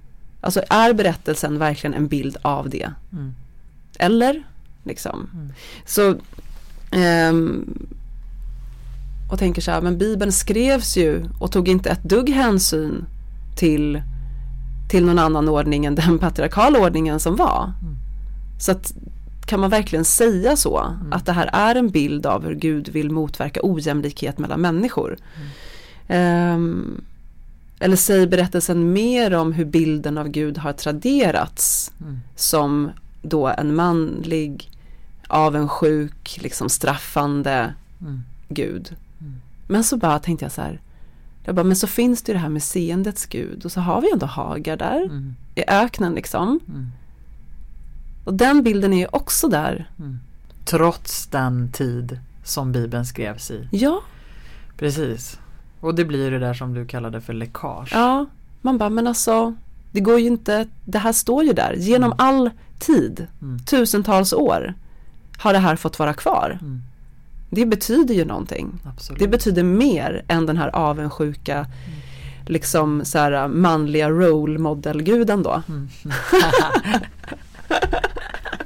Alltså är berättelsen verkligen en bild av det? Mm. Eller? Liksom. Mm. Så ehm, och tänker så här, men Bibeln skrevs ju och tog inte ett dugg hänsyn till, till någon annan ordning än den patriarkala ordningen som var. Mm. Så att kan man verkligen säga så? Mm. Att det här är en bild av hur Gud vill motverka ojämlikhet mellan människor. Ehm, eller säger berättelsen mer om hur bilden av Gud har traderats Mm. som då en manlig avundsjuk, liksom straffande Mm. Gud. Men så bara tänkte jag så här. Jag bara, men så finns det ju det här med seendets gud och så har vi ändå Hagar där Mm. i öknen liksom. Mm. Och den bilden är ju också där. Mm. Trots den tid som Bibeln skrevs i. Ja, Precis. Och det blir det där som du kallade för läckage. ja. Man bara, men alltså det går ju inte, det här står ju där genom all tid, Mm. tusentals år har det här fått vara kvar. Mm. Det betyder ju någonting. Absolut. Det betyder mer än den här avundsjuka, liksom så här manliga role model-guden då. Mm.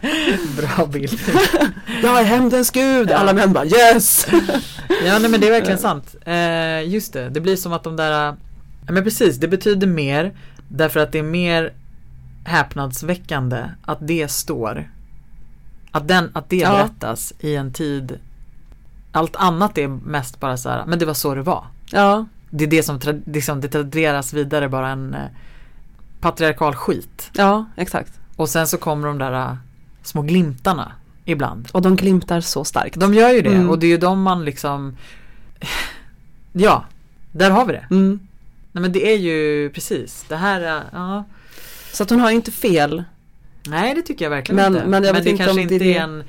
[LAUGHS] Bra bild. Jag är hämndens gud, alla män bara yes! Ja nej, men det är verkligen sant. Eh, just det, det blir som att de där Ja men precis, det betyder mer därför att det är mer häpnadsväckande att det står att, den, att det Ja. berättas i en tid Allt annat är mest bara så här, men det var så det var. Ja, Det är det som tra- liksom, det traderas vidare bara en eh, patriarkal skit. ja exakt. Och sen så kommer de där eh, små glimtarna ibland. Och de glimtar så starkt. De gör ju det Mm. och det är ju de man liksom [LAUGHS] Ja, där har vi det. Mm. Nej men det är ju precis det här, är- ja. Så att hon har ju inte fel. Nej det tycker jag verkligen Men- inte. men jag vet det kanske inte är det. en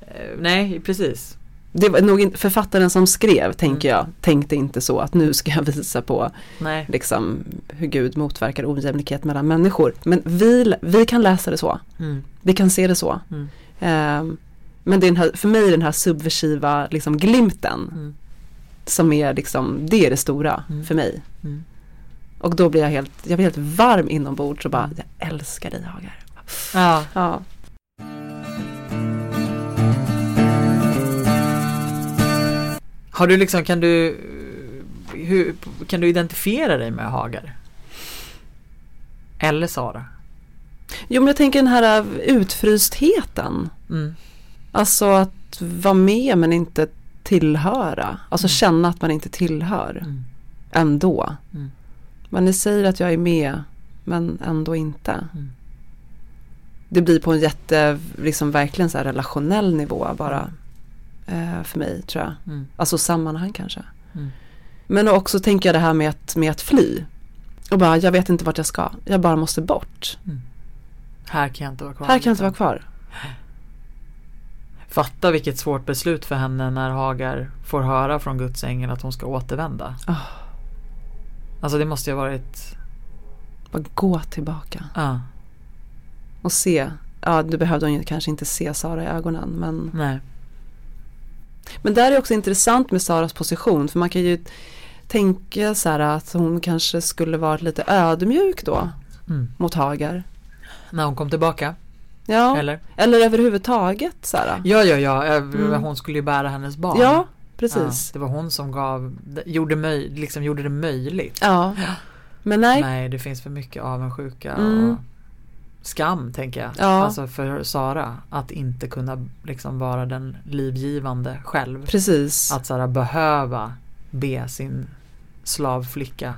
eh, Nej precis. Det var nog författaren som skrev, tänker Mm. jag, tänkte inte så att nu ska jag [LAUGHS] visa på Nej. liksom, hur Gud motverkar ojämlikhet mellan människor. Men vi, vi kan läsa det så. Mm. Vi kan se det så. Mm. Ehm, men det är den här, för mig är den här subversiva liksom, glimten Mm. som är liksom, det är det stora Mm. för mig. Mm. Och då blir jag helt, jag blir helt varm inombords och bara, jag älskar dig Hagar. Ja. Ja. Har du liksom, kan du hur, Kan du identifiera dig med Hagar? Eller Sara? Jo men jag tänker den här äh, utfrystheten. Mm. Alltså att vara med men inte tillhöra. Alltså Mm. känna att man inte tillhör Mm. ändå. Mm. Men ni säger att jag är med men ändå inte. Mm. Det blir på en jätte, liksom verkligen så här relationell nivå bara. Eh, för mig tror jag. Mm. Alltså sammanhang kanske. Mm. Men också tänker jag det här med att, med att fly. Och bara, jag vet inte vart jag ska. Jag bara måste bort. Här kan jag inte vara kvar. Här kan jag inte vara kvar. Fatta vilket svårt beslut för henne när Hagar får höra från Guds ängel att hon ska återvända. Ah. Alltså det måste ju ha varit, Bara gå tillbaka. ja, Och se. Ja, du behövde hon ju kanske inte se Sara i ögonen. Men, nej. Men där är också intressant med Saras position. För man kan ju tänka så här att hon kanske skulle varit lite ödmjuk då. Mm. Mot Hagar. När hon kom tillbaka, Ja, eller? eller överhuvudtaget så här. Ja, ja, ja, Mm. hon skulle ju bära hennes barn. Ja, precis. Ja, det var hon som gav, gjorde, möj, liksom gjorde det möjligt. Ja. [GASPS] Men nej. Nej, det finns för mycket avundsjuka Mm. och skam tänker jag. Ja. Alltså för Sara att inte kunna liksom vara den livgivande själv. Precis. Att Sara behöva be sin slavflicka.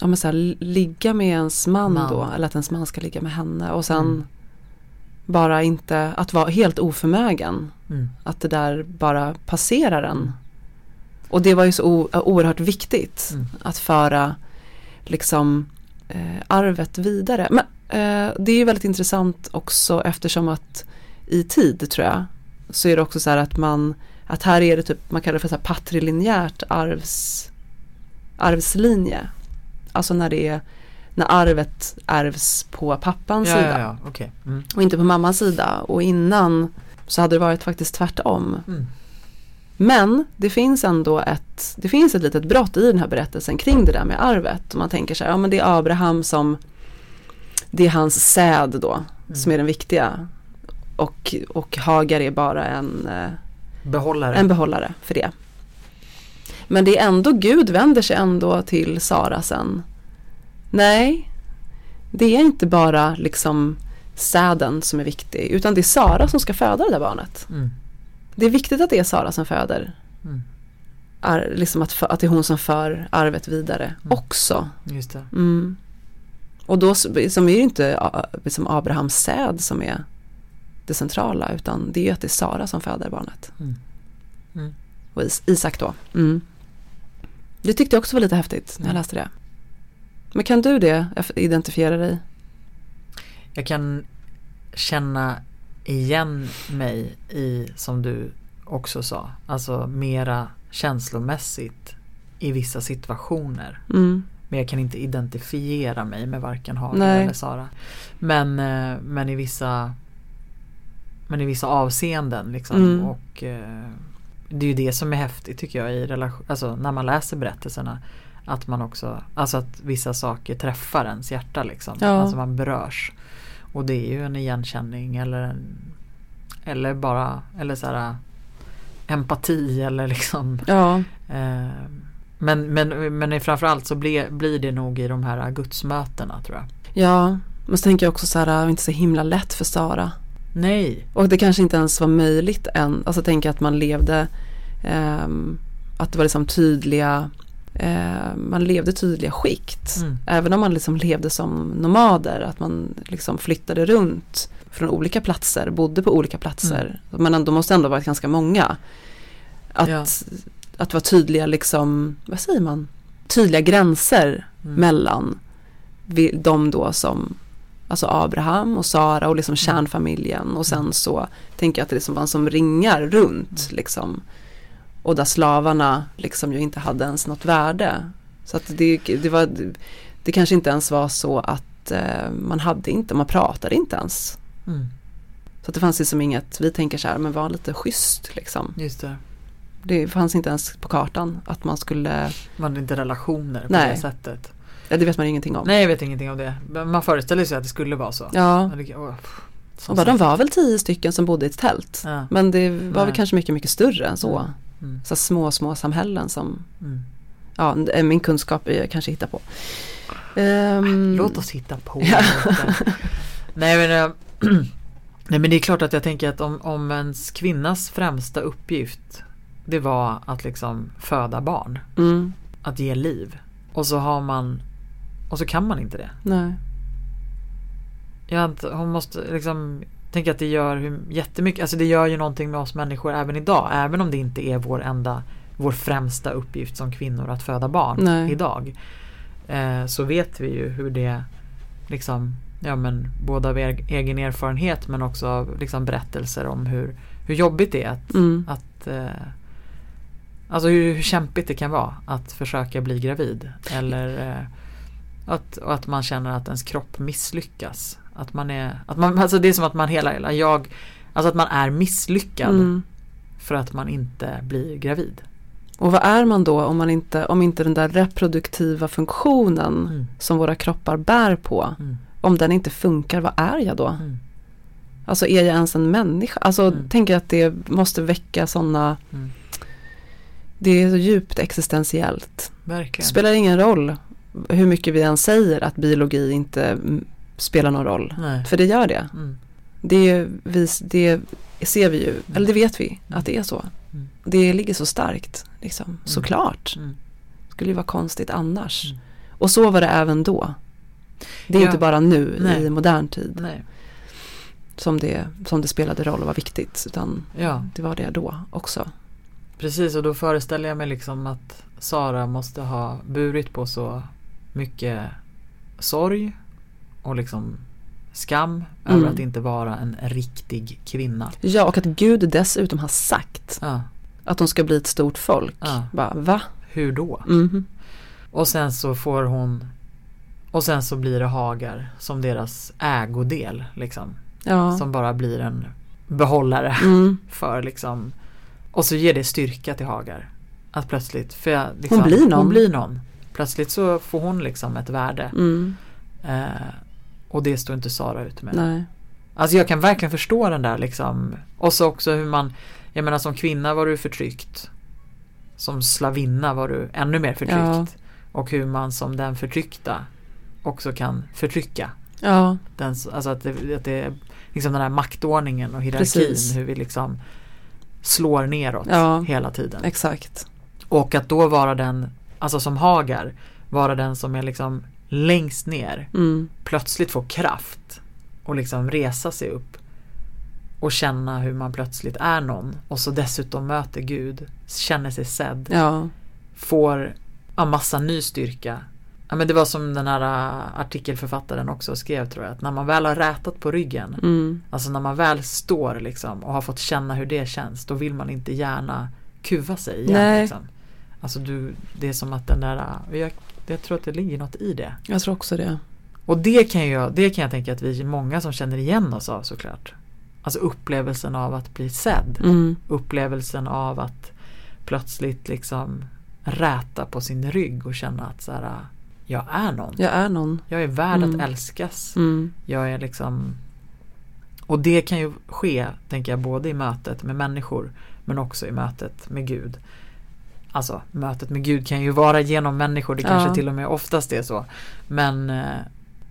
ja, men så här, li- ligga med ens man, Man. då. Eller att ens man ska ligga med henne. Och sen Mm. bara inte, att vara helt oförmögen. Mm. Att det där bara passerar en. Och det var ju så o- oerhört viktigt. Mm. Att föra liksom eh, arvet vidare. Men eh, det är väldigt intressant också eftersom att i tid tror jag. Så är det också så här att man att här är det typ, man kallar det för så här patrilinjärt arvs, arvslinje. Alltså när det är, när arvet ärvs på pappans Ja, sida ja, ja, okej. Mm. och inte på mammans sida. Och innan så hade det varit faktiskt tvärtom. Mm. Men det finns ändå ett, det finns ett litet brott i den här berättelsen kring det där med arvet. Och man tänker så här, ja men det är Abraham som, det är hans säd då som är den viktiga. Och, och Hagar är bara en, eh, Behållare. en behållare för det. Men det är ändå, Gud vänder sig ändå till Sara sen. Nej, det är inte bara liksom säden som är viktig, utan det är Sara som ska föda det där barnet. Mm. Det är viktigt att det är Sara som föder. Mm. Ar, liksom att, för, att det är hon som för arvet vidare Mm. också. Just det. Mm. Och då som är det inte liksom Abrahams säd som är det centrala utan det är att det är Sara som föder barnet. Mm. Mm. Och Is- Isak då. Mm. Det tyckte jag också var lite häftigt när jag läste det. Men kan du det, identifiera dig? Jag kan känna igen mig i, som du också sa, alltså mera känslomässigt i vissa situationer. Mm. Men jag kan inte identifiera mig med varken Hagen Nej. eller Sara. Men, eh, men i vissa Men i vissa avseenden liksom. Mm. Och eh, Det är ju det som är häftigt tycker jag i relation, alltså när man läser berättelserna. Att man också, alltså att vissa saker träffar ens hjärta liksom. Ja. Alltså man berörs. Och det är ju en igenkänning eller en, Eller bara, eller så här Empati eller liksom Ja, Eh, Men, men, men framförallt så blir, blir det nog i de här gudsmötena tror jag. ja. Men så tänker jag också så här, inte så himla lätt för Sara. Nej. Och det kanske inte ens var möjligt än. Alltså tänka att man levde, ehm, att det var liksom tydliga, eh, man levde tydliga skikt. Mm. Även om man liksom levde som nomader, att man liksom flyttade runt från olika platser, bodde på olika platser. Men ändå måste ändå varit ganska många. Att, Ja. att vara tydliga, liksom, vad säger man, tydliga gränser Mm. mellan de då som Alltså Abraham och Sara och liksom kärnfamiljen och sen så tänker jag att det liksom var som ringar runt liksom. Och där slavarna liksom ju inte hade ens något värde. Så att det, det var Det kanske inte ens var så att eh, man hade inte, man pratade inte ens. Mm. Så att det fanns liksom inget, vi tänker så här, men var lite schysst liksom. Just det. Det fanns inte ens på kartan att man skulle, Man hade inte relationer på Nej. det sättet. ja, det vet man ingenting om. Nej jag vet ingenting om det. Men Man föreställer sig att det skulle vara så. Ja, som och bara, de var väl tio stycken som bodde i ett tält. Ja. Men det var Nej. väl kanske mycket, mycket större än så. Mm. Så små, små samhällen som, Mm. ja, min kunskap jag kanske hittar på. Ehm, Låt oss hitta på Ja. Nej men, eh, [CLEARS THROAT] nej men det är klart att jag tänker att om, om ens kvinnas främsta uppgift det var att liksom föda barn, Mm, att ge liv och så har man och så kan man inte det. nej. Jag hon måste liksom tänka att det gör jättemycket, alltså det gör ju någonting med oss människor även idag, även om det inte är vår enda, vår främsta uppgift som kvinnor att föda barn Nej. idag. Eh, så vet vi ju hur det liksom, ja men både av er, egen erfarenhet men också av liksom berättelser om hur, hur jobbigt det är att, Mm, att eh, Alltså hur, hur kämpigt det kan vara att försöka bli gravid eller eh, att, att man känner att ens kropp misslyckas. Att man är, att man, alltså det är som att man hela, hela jag, alltså att man är misslyckad mm. för att man inte blir gravid. Och vad är man då om man inte, om inte den där reproduktiva funktionen Mm. som våra kroppar bär på, Mm. om den inte funkar, vad är jag då? Mm. Alltså är jag ens en människa? Alltså Mm. tänker att det måste väcka sådana, Mm. det är så djupt existentiellt. Det Verkligen. spelar ingen roll hur mycket vi än säger att biologi inte spelar någon roll. Nej. För det gör det. Mm. Det, vis, det ser vi ju, eller det vet vi att det är så. Mm. Det ligger så starkt, liksom. såklart. Mm. Skulle ju vara konstigt annars. Mm. Och så var det även då. Det är Ja. inte bara nu Nej. i modern tid Nej. som det, som det spelade roll och var viktigt. Utan Ja, det var det då också. precis och då föreställer jag mig liksom att Sara måste ha burit på så mycket sorg och liksom skam över Mm. att inte vara en riktig kvinna. Ja, och att Gud dessutom har sagt Ja, att de ska bli ett stort folk. Ja. Bara, va? hur då? Mhm. Och sen så får hon och sen så blir det Hagar som deras ägodel liksom. Ja. Som bara blir en behållare [LAUGHS] Mm. för liksom Och så ger det styrka till Hagar. Att plötsligt, för jag, liksom, Hon blir någon. Hon blir någon. Plötsligt så får hon liksom ett värde. Mm. Eh, och det står inte Sara ut med. Nej. Alltså jag kan verkligen förstå den där liksom. Och så också hur man, jag menar som kvinna var du förtryckt. Som slavinna var du ännu mer förtryckt. Ja. Och hur man som den förtryckta också kan förtrycka. Ja, Den, alltså att det, att det är liksom den här maktordningen och hierarkin. Precis. Hur vi liksom slår neråt Ja. hela tiden. exakt. Och att då vara den, alltså som Hagar, vara den som är liksom längst ner. Mm. Plötsligt få kraft och liksom resa sig upp. Och känna hur man plötsligt är någon. Och så dessutom möter Gud, känner sig sedd. Ja, Får ja, massa ny styrka. Ja, men det var som den här äh, artikelförfattaren också skrev tror jag. Att när man väl har rätat på ryggen. Mm. Alltså när man väl står liksom och har fått känna hur det känns. Då vill man inte gärna kuva sig igen. Nej. Liksom. Alltså du, det är som att den där, äh, jag, jag tror att det ligger något i det. Jag tror också det. Och det kan, jag, det kan jag tänka att vi är många som känner igen oss av såklart. Alltså upplevelsen av att bli sedd. Mm. Upplevelsen av att plötsligt liksom räta på sin rygg och känna att så här, jag är någon. Jag är någon. Jag är värd Mm. att älskas. Mm. Jag är liksom Och det kan ju ske, tänker jag, både i mötet med människor men också i mötet med Gud. Alltså mötet med Gud kan ju vara genom människor, det kanske Ja. till och med oftast är så. Men, eh,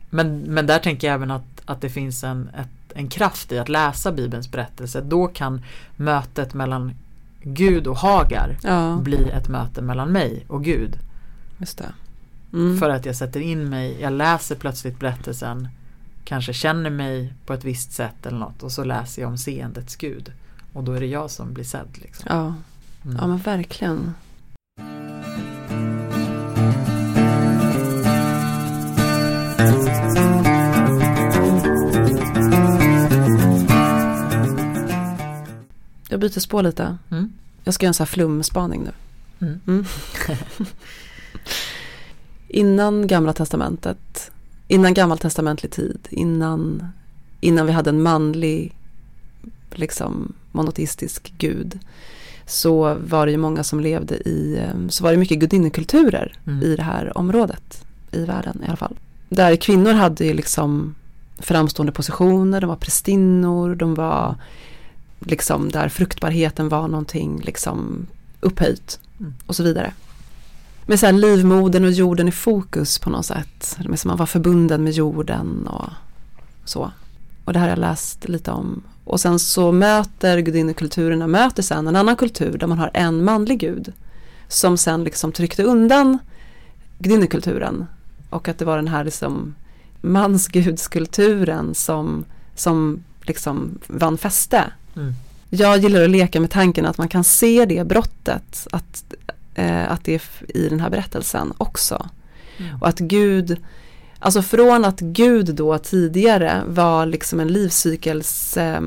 men, men där tänker jag även att, att det finns en, ett, en kraft i att läsa Bibelns berättelse. Då kan mötet mellan Gud och Hagar Ja, bli ett möte mellan mig och Gud. just det. Mm. För att jag sätter in mig, jag läser plötsligt berättelsen Kanske känner mig på ett visst sätt eller något och så läser jag om seendets Gud Och då är det jag som blir sedd liksom. Ja. Mm. ja, men verkligen. Jag byter spår lite. Mm. Jag ska göra en sån här flumspaning nu. Mm. Mm. innan gamla testamentet, innan gammaltestamentlig tid, innan, innan vi hade en manlig, liksom monoteistisk gud, så var det ju många som levde i, eh, så var det mycket gudinnekulturer Mm. i det här området, i världen i alla fall. Där kvinnor hade ju liksom framstående positioner, de var prästinnor, de var liksom där fruktbarheten var någonting liksom upphöjt Mm. och så vidare. Så här livmodern och jorden i fokus på något sätt. Som man var förbunden med jorden och så. Och det här har jag läst lite om. Och sen så möter gudinnekulturerna möter sen en annan kultur där man har en manlig gud. Som sen liksom tryckte undan gudinnekulturen. Och att det var den här liksom mansgudskulturen som, som liksom vann fäste. Mm. Jag gillar att leka med tanken att man kan se det brottet, att, eh, att det är i den här berättelsen också. Mm. Och att Gud, alltså från att Gud då tidigare var liksom en livscykels, eh,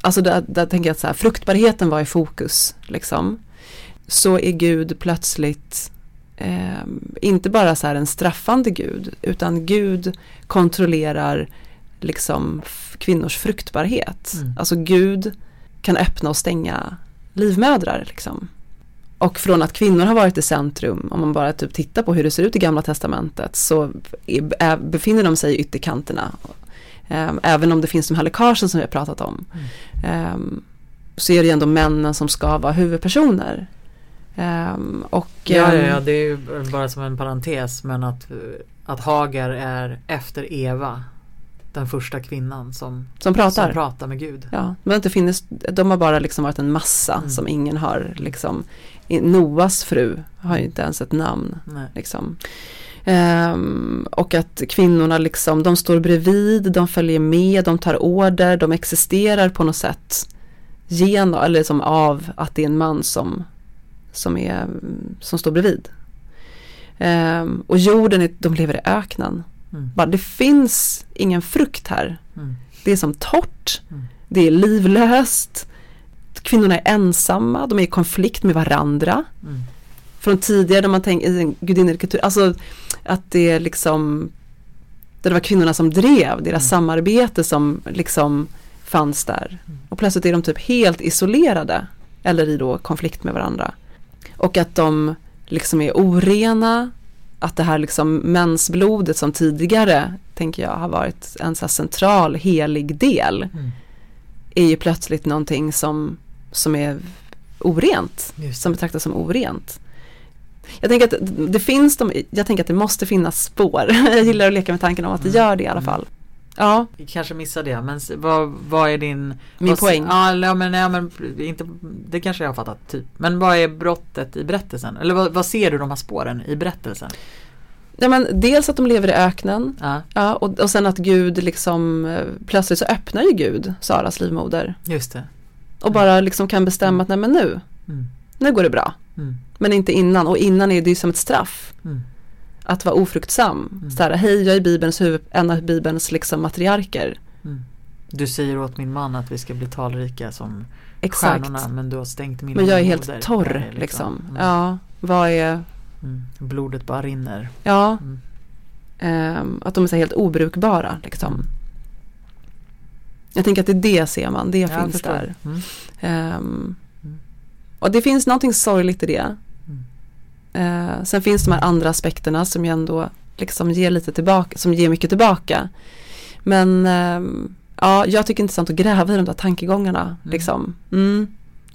alltså där, där tänker jag att så här, fruktbarheten var i fokus liksom. Så är Gud plötsligt eh, inte bara så här en straffande Gud, utan Gud kontrollerar liksom kvinnors fruktbarhet. Mm. Alltså Gud kan öppna och stänga livmödrar liksom. Och från att kvinnor har varit i centrum, om man bara typ tittar på hur det ser ut i gamla testamentet, så är, befinner de sig i ytterkanterna. Ehm, även om det finns de här läckagen som vi har pratat om. Ehm, så är det ju ändå männen som ska vara huvudpersoner. Ehm, och, Ja, ja, ja, det är ju bara som en parentes men att, att Hagar är efter Eva den första kvinnan som, som pratar. som pratar med Gud. Ja, men inte finns, de har bara liksom varit en massa Mm. som ingen har liksom. Noas fru har ju inte ens ett namn. Nej. Liksom. Ehm, och att kvinnorna liksom, de står bredvid, de följer med, de tar order, de existerar på något sätt genom, eller som av att det är en man som, som, är, som står bredvid. Ehm, och jorden, är, de lever i öknen. Mm. Bara, det finns ingen frukt här. Mm. Det är som torrt, Mm. det är livlöst, kvinnorna är ensamma, de är i konflikt med varandra. Mm. Från tidigare när man tänker i gudinnekultur, alltså att det är liksom det var kvinnorna som drev, deras Mm. samarbete som liksom fanns där. Och plötsligt är de typ helt isolerade eller i då konflikt med varandra. Och att de liksom är orena, att det här liksom mensblodet som tidigare, tänker jag, har varit en så central helig del, Mm. är ju plötsligt någonting som, som är orent, Just som betraktas som orent. Jag tänker att det finns de, jag tänker att det måste finnas spår. [LAUGHS] Jag gillar att leka med tanken om att det Mm. gör det i alla fall. Ja, kanske missade det men vad, vad är din Min vad, poäng. Ja men, ja, men inte, det kanske jag har fattat typ. Men vad är brottet i berättelsen? Eller vad, vad ser du de här spåren i berättelsen? ja men dels att de lever i öknen, Ja, ja, och, och sen att Gud liksom, eh, plötsligt så öppnar ju Gud Saras livmoder. just det. Och bara liksom kan bestämma att nej men nu, Mm. nu går det bra. Mm. Men inte innan och innan är det ju som ett straff. Mm. Att vara ofruktsam. Mm. Så här, hej jag är Bibelns huvud, en av Bibelns liksom matriarker. Mm. Du säger åt min man att vi ska bli talrika som Exakt. stjärnorna men du har stängt min Men jag är helt torr Det är liksom. Mm. Ja, vad är, Mm. Blodet bara rinner. ja, ehm, att de är så helt obrukbara liksom. Mm. Jag tänker att det är det ser man, det jag finns där. Mm. och det finns någonting sorgligt i det. Mm. Eh, sen finns de här andra aspekterna som ju ändå liksom ger lite tillbaka, som ger mycket tillbaka. Men ehm, ja, jag tycker det är intressant att gräva i de där tankegångarna. Mm. Liksom. Mm.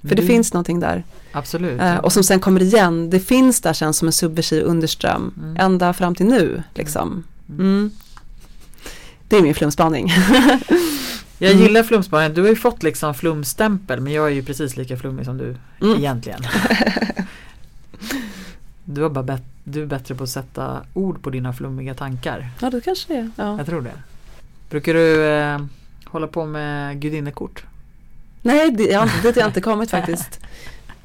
För det Mm. finns någonting där. Absolut. Eh, och som sen kommer igen, det finns där sen som en subversiv underström. Mm. Ända fram till nu liksom. Mm. Mm. Det är min flumspaning. [LAUGHS] Jag Mm. gillar flumspaningen. Du har ju fått liksom flumstämpel men jag är ju precis lika flummig som du Mm. egentligen. [LAUGHS] du, har bara bet- du är bättre på att sätta ord på dina flummiga tankar. Ja, det kanske det är. Ja. Jag tror det. Brukar du eh, hålla på med gudinnekort? Nej, det, jag, dit har jag inte kommit faktiskt.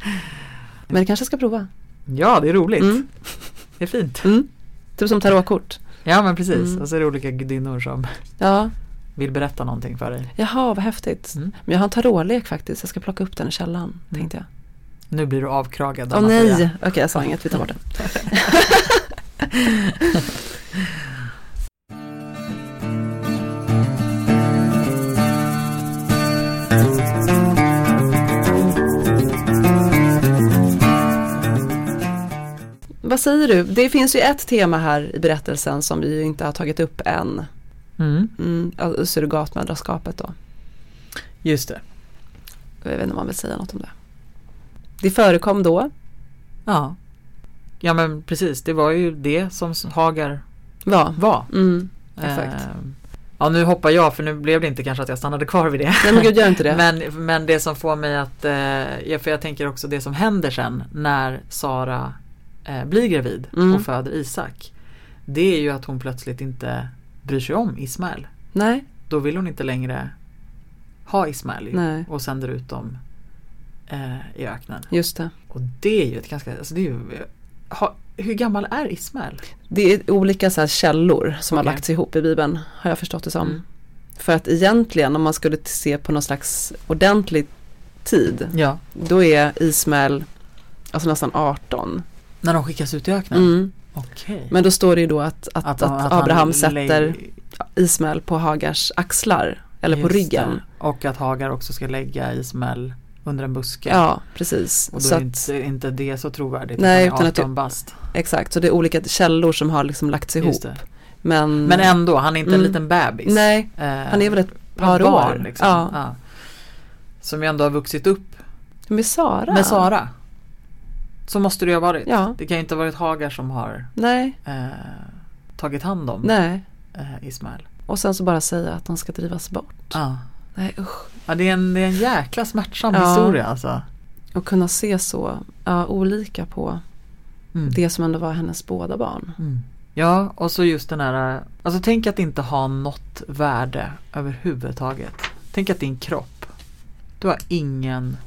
[LAUGHS] Men det kanske jag ska prova. Ja, det är roligt. Mm. Det är fint. Mm. Typ som tarotkort. Ja, men precis. Mm. Och så är det olika gudinnor som Ja, vill berätta någonting för dig. jaha vad häftigt. Mm. Men jag har en tarotlek faktiskt. Jag ska plocka upp den i källaren, Mm. tänkte jag. Nu blir du avkragad. Åh Anna nej, okej jag sa inget, vi tar bort den. [LAUGHS] Vad säger du? Det finns ju ett tema här i berättelsen som vi inte har tagit upp än. Mm. Mm, alltså surrogatmödraskapet då. Just det. Jag vet inte om man vill säga något om det. Det förekom då. Ja. Ja men precis, det var ju det som Hagar Va? var. Mm, exakt. Eh, ja nu hoppar jag för nu blev det inte kanske att jag stannade kvar vid det. Nej men gud gör inte det. [LAUGHS] Men, men det som får mig att, eh, för jag tänker också det som händer sen när Sara eh, blir gravid Mm. och föder Isak. Det är ju att hon plötsligt inte bryr sig om Ismael. Nej, Då vill hon inte längre ha Ismael och sänder ut dem eh, i öknen. just det. Och det är ju ett ganska, alltså det är ju, ha, hur gammal är Ismael? Det är olika så källor som har Okej. lagts ihop i Bibeln. Har jag förstått det som. Mm. För att egentligen om man skulle se på någon slags ordentlig tid. Ja. Då är Ismael alltså nästan 18. När de skickas ut i öknen? Mm. Okej. Men då står det ju då att, att, att, han Abraham sätter Ismael på Hagars axlar. Eller på Just ryggen. det. Och att Hagar också ska lägga Ismael under en buske. Ja, precis. Och då Så är att, inte, inte det så trovärdigt. Nej, utan utan att det- 18 bast. exakt, så det är olika källor som har liksom lagts ihop. Men, Men ändå, han är inte en Mm. liten bebis. nej, Eh, han är väl ett par barn, år. Liksom. Ja. Ja. Som ju ändå har vuxit upp Med Sara? med Sara. Så måste det ju ha varit. Ja. Det kan ju inte ha varit Hagar som har eh, tagit hand om nej. eh, Ismael. Och sen så bara säga att de ska drivas bort. Ja. Nej usch. Ja, det, är en, det är en jäkla smärtsam Ja. historia alltså. Och kunna se så ja, olika på Mm. det som ändå var hennes båda barn. Mm. Ja, och så just den här, alltså tänk att inte ha något värde överhuvudtaget. Tänk att din kropp, du har ingen,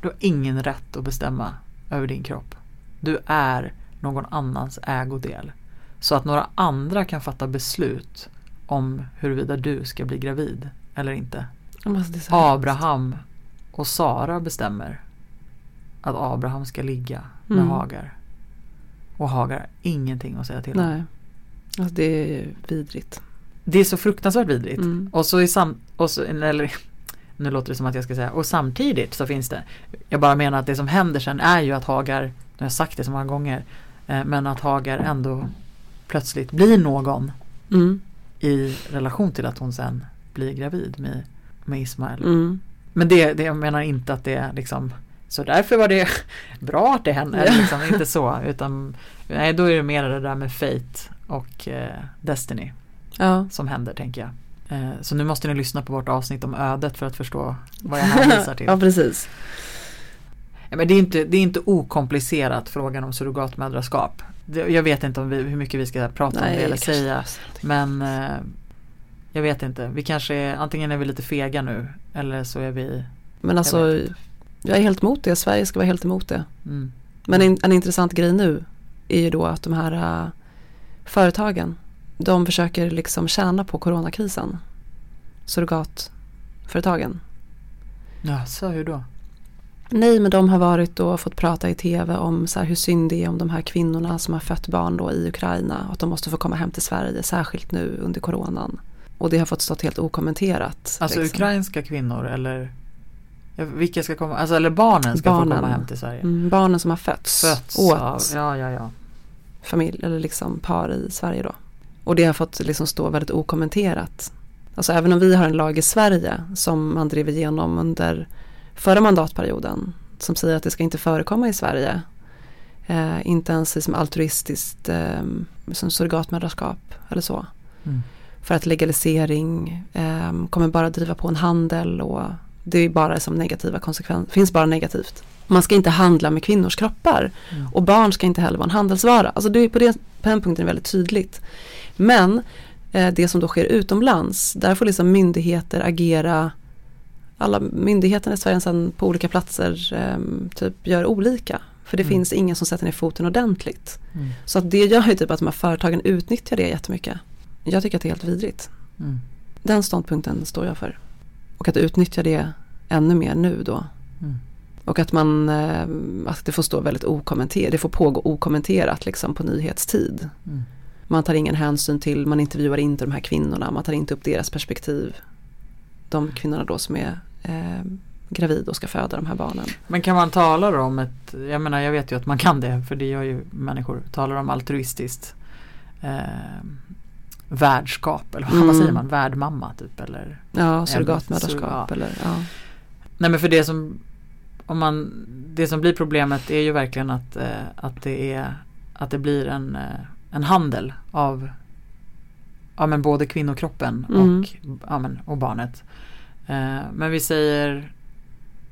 du har ingen rätt att bestämma över din kropp. Du är någon annans ägodel. Så att några andra kan fatta beslut om huruvida du ska bli gravid eller inte. Alltså, Abraham och Sara bestämmer att Abraham ska ligga med Mm. Hagar. Och Hagar har ingenting att säga till om. Nej. Alltså det är vidrigt. Det är så fruktansvärt vidrigt. Mm. Och så i sam... Och så, eller, nu låter det som att jag ska säga, och samtidigt så finns det, jag bara menar att det som händer sen är ju att Hagar, nu har jag sagt det så många gånger, eh, men att Hagar ändå plötsligt blir någon Mm. i relation till att hon sen blir gravid med, med Ismael. Mm. Men det, det, jag menar inte att det är liksom så därför var det [LAUGHS] bra att det hände, Ja. liksom, inte så utan nej då är det mer det där med fate och eh, destiny Ja. som händer tänker jag. Eh, så nu måste ni lyssna på vårt avsnitt om ödet för att förstå vad jag hänvisar till. [LAUGHS] ja, precis. Ja, men det, är inte, det är inte okomplicerat frågan om surrogatmödraskap. Jag vet inte om vi, hur mycket vi ska prata om det eller säga. Men eh, jag vet inte. Vi kanske är, antingen är vi lite fega nu eller så är vi Men alltså, jag, är helt emot det. Sverige ska vara helt emot det. mm, Men en, en intressant grej nu är ju då att de här uh, företagen, de försöker liksom tjäna på coronakrisen. Surrogatföretagen. Ja, så hur då? Nej, men de har varit och fått prata i tv om så här hur synd det är om de här kvinnorna som har fött barn då i Ukraina. Och att de måste få komma hem till Sverige, särskilt nu under coronan. Och det har fått stått helt okommenterat. Alltså liksom. ukrainska kvinnor eller vilka ska komma, alltså eller barnen ska Barnen. få komma hem till Sverige? Mm, barnen som har fötts, Fötts åt av, ja ja ja. familj eller liksom par i Sverige då. Och det har fått liksom stå väldigt okommenterat. Alltså även om vi har en lag i Sverige som man drev igenom under förra mandatperioden som säger att det ska inte förekomma i Sverige. Eh, inte ens som altruistiskt eh, som surrogatmödraskap eller så. Mm. För att legalisering eh, kommer bara driva på en handel och det är bara som negativa konsekvenser, finns bara negativt. Man ska inte handla med kvinnors kroppar Mm. och barn ska inte heller vara en handelsvara. Alltså det är på, det, på den punkten väldigt tydligt. Men eh, det som då sker utomlands, där får liksom myndigheter agera alla myndigheterna i Sverige sen på olika platser eh, typ gör olika. För det Mm. finns ingen som sätter ner foten ordentligt. Mm. Så att det gör ju typ att de här företagen utnyttjar det jättemycket. Jag tycker att det är helt vidrigt. Mm. Den ståndpunkten står jag för. Och att utnyttja det ännu mer nu då. Mm. Och att man, eh, att det får stå väldigt okommenterat, det får pågå okommenterat liksom på nyhetstid. Mm. Man tar ingen hänsyn till, man intervjuar inte de här kvinnorna, man tar inte upp deras perspektiv. De kvinnorna då som är eh, gravid och ska föda de här barnen. Men kan man tala om ett, jag menar jag vet ju att man kan det för det gör ju människor, talar om altruistiskt eh, värdskap eller vad Mm. säger man, värdmamma typ eller Ja, surrogat- surrogatmödraskap eller ja. Nej men för det som om man, det som blir problemet är ju verkligen att, eh, att det är att det blir en, eh, en handel av ja, men både kvinnokroppen Mm. och, ja, men, och barnet. Eh, men vi säger,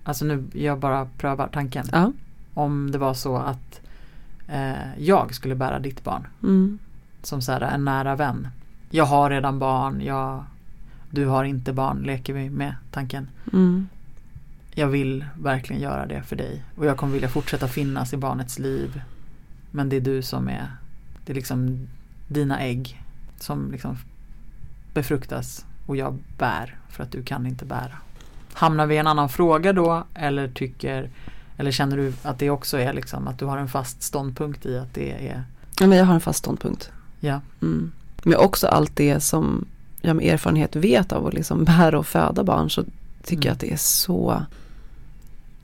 alltså nu jag bara prövar tanken. ja. Om det var så att eh, jag skulle bära ditt barn Mm. som så här, en nära vän. Jag har redan barn, jag, du har inte barn, leker vi med tanken. Mm. Jag vill verkligen göra det för dig och jag kommer vilja fortsätta finnas i barnets liv. Men det är du som är, det är liksom dina ägg som liksom befruktas och jag bär för att du kan inte bära. Hamnar vi i en annan fråga då eller tycker eller känner du att det också är liksom att du har en fast ståndpunkt i att det är ja men jag har en fast ståndpunkt. Ja, Mm. Men också allt det som jag med erfarenhet vet av att liksom bära och föda barn så tycker Mm. jag att det är så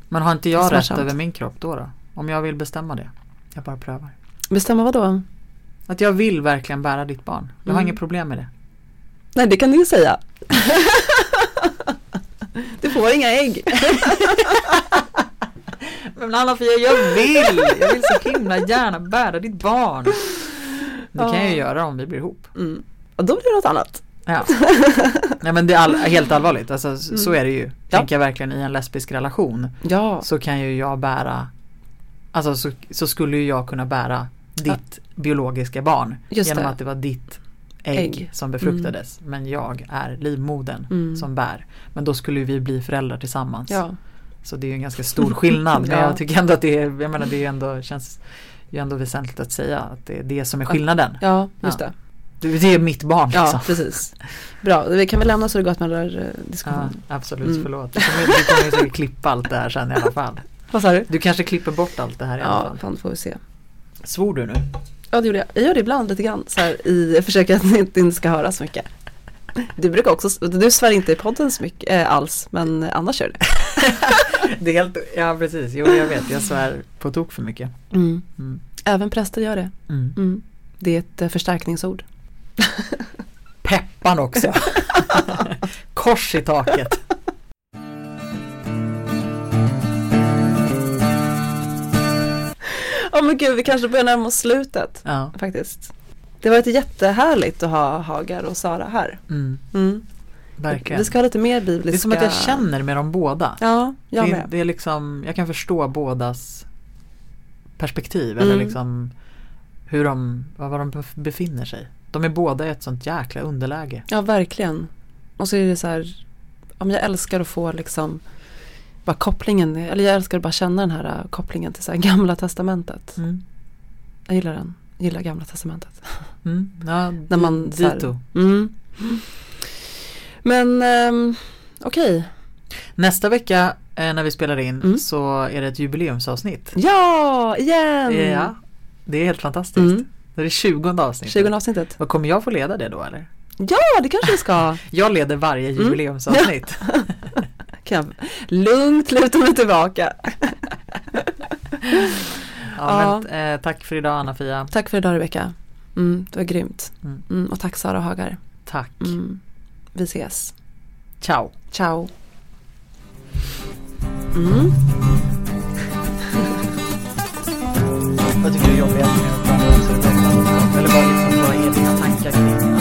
men har inte jag rätt över min kropp då, då? Om jag vill bestämma det? Jag bara prövar. Bestämma vad då? Att jag vill verkligen bära ditt barn. Jag har Mm. inget problem med det. Nej det kan du säga. [LAUGHS] du får inga ägg. [LAUGHS] Men Anna-Fia, jag vill! Jag vill så himla gärna bära ditt barn. Det kan jag ju Ja. göra om vi blir ihop. Mm. Och då blir det något annat. Ja. [LAUGHS] Nej men det är all, helt allvarligt, alltså, s- så Mm. är det ju. Ja. Tänker jag verkligen i en lesbisk relation Ja, så kan ju jag bära, alltså så, så skulle ju jag kunna bära ditt biologiska barn. Just genom det. att det var ditt ägg, Ägg. som befruktades. Men jag är livmodern Mm. som bär. Men då skulle vi bli föräldrar tillsammans. ja. Så det är ju en ganska stor skillnad. [LAUGHS] Men Ja. jag tycker ändå att det är, jag menar det är ändå, känns ju ändå väsentligt att säga att det är det som är skillnaden. ja just Ja. det. Det det är mitt barn Ja, liksom. precis. Bra, vi kan väl lämna Ja, surrogatmödrar-diskussionen. absolut, Mm. förlåt. Du kommer, du kommer klippa allt det här sen i alla fall. [LAUGHS] Vad sa du? Du kanske klipper bort allt det här i alla Ja, fall. fan får vi se. Svor du nu? Ja det gjorde jag. Jag gör det ibland lite grann så här i försök att [LAUGHS] det inte ska höras så mycket. Du brukar också, du svär inte i podden så mycket äh, alls men annars gör du det. [LAUGHS] Det är helt, ja precis, jo jag vet, jag svär på tok för mycket. Mm. Mm. Även präster gör det. Mm. Mm. Det är ett eh, förstärkningsord. Peppan också. [LAUGHS] Kors i taket. Ja men gud, vi kanske börjar närma oss slutet Ja. faktiskt. Det har varit jättehärligt att ha Hagar och Sara här. Mm. Mm. Verkligen. Vi ska ha lite mer bibliska. Det är som att jag känner med dem båda. Ja, jag det, med. det är liksom, jag kan förstå bådas perspektiv eller Mm. liksom hur de, var de bef- befinner sig. De är båda i ett sånt jäkla underläge. Ja, verkligen. Och så är det så här, om jag älskar att få liksom bara kopplingen, eller jag älskar att bara känna den här uh, kopplingen till så här gamla testamentet. Mm. Jag gillar den, jag gillar gamla testamentet. Mm. Ja, När man så här- dito. Mm. Men um, okej, Nästa vecka eh, när vi spelar in Mm. så är det ett jubileumsavsnitt. ja, igen! Ja, det är helt fantastiskt. Mm. Det är det 20 avsnittet. 20 avsnittet. Och kommer jag få leda det då eller? Ja, det kanske vi ska. [LAUGHS] Jag leder varje Mm. jubileumsavsnitt. [LAUGHS] Kan jag lugnt luta mig tillbaka. [LAUGHS] Ja, Men, eh, tack för idag Anna-Fia. Tack för idag Rebecka. Mm, det var grymt. Mm. Mm, och tack Sara Hagar. Tack. Vi ses. Ciao. Ciao. Mm. Vad tycker du är jobbigast med att prata om? Eller vad, liksom, vad är dina tankar kring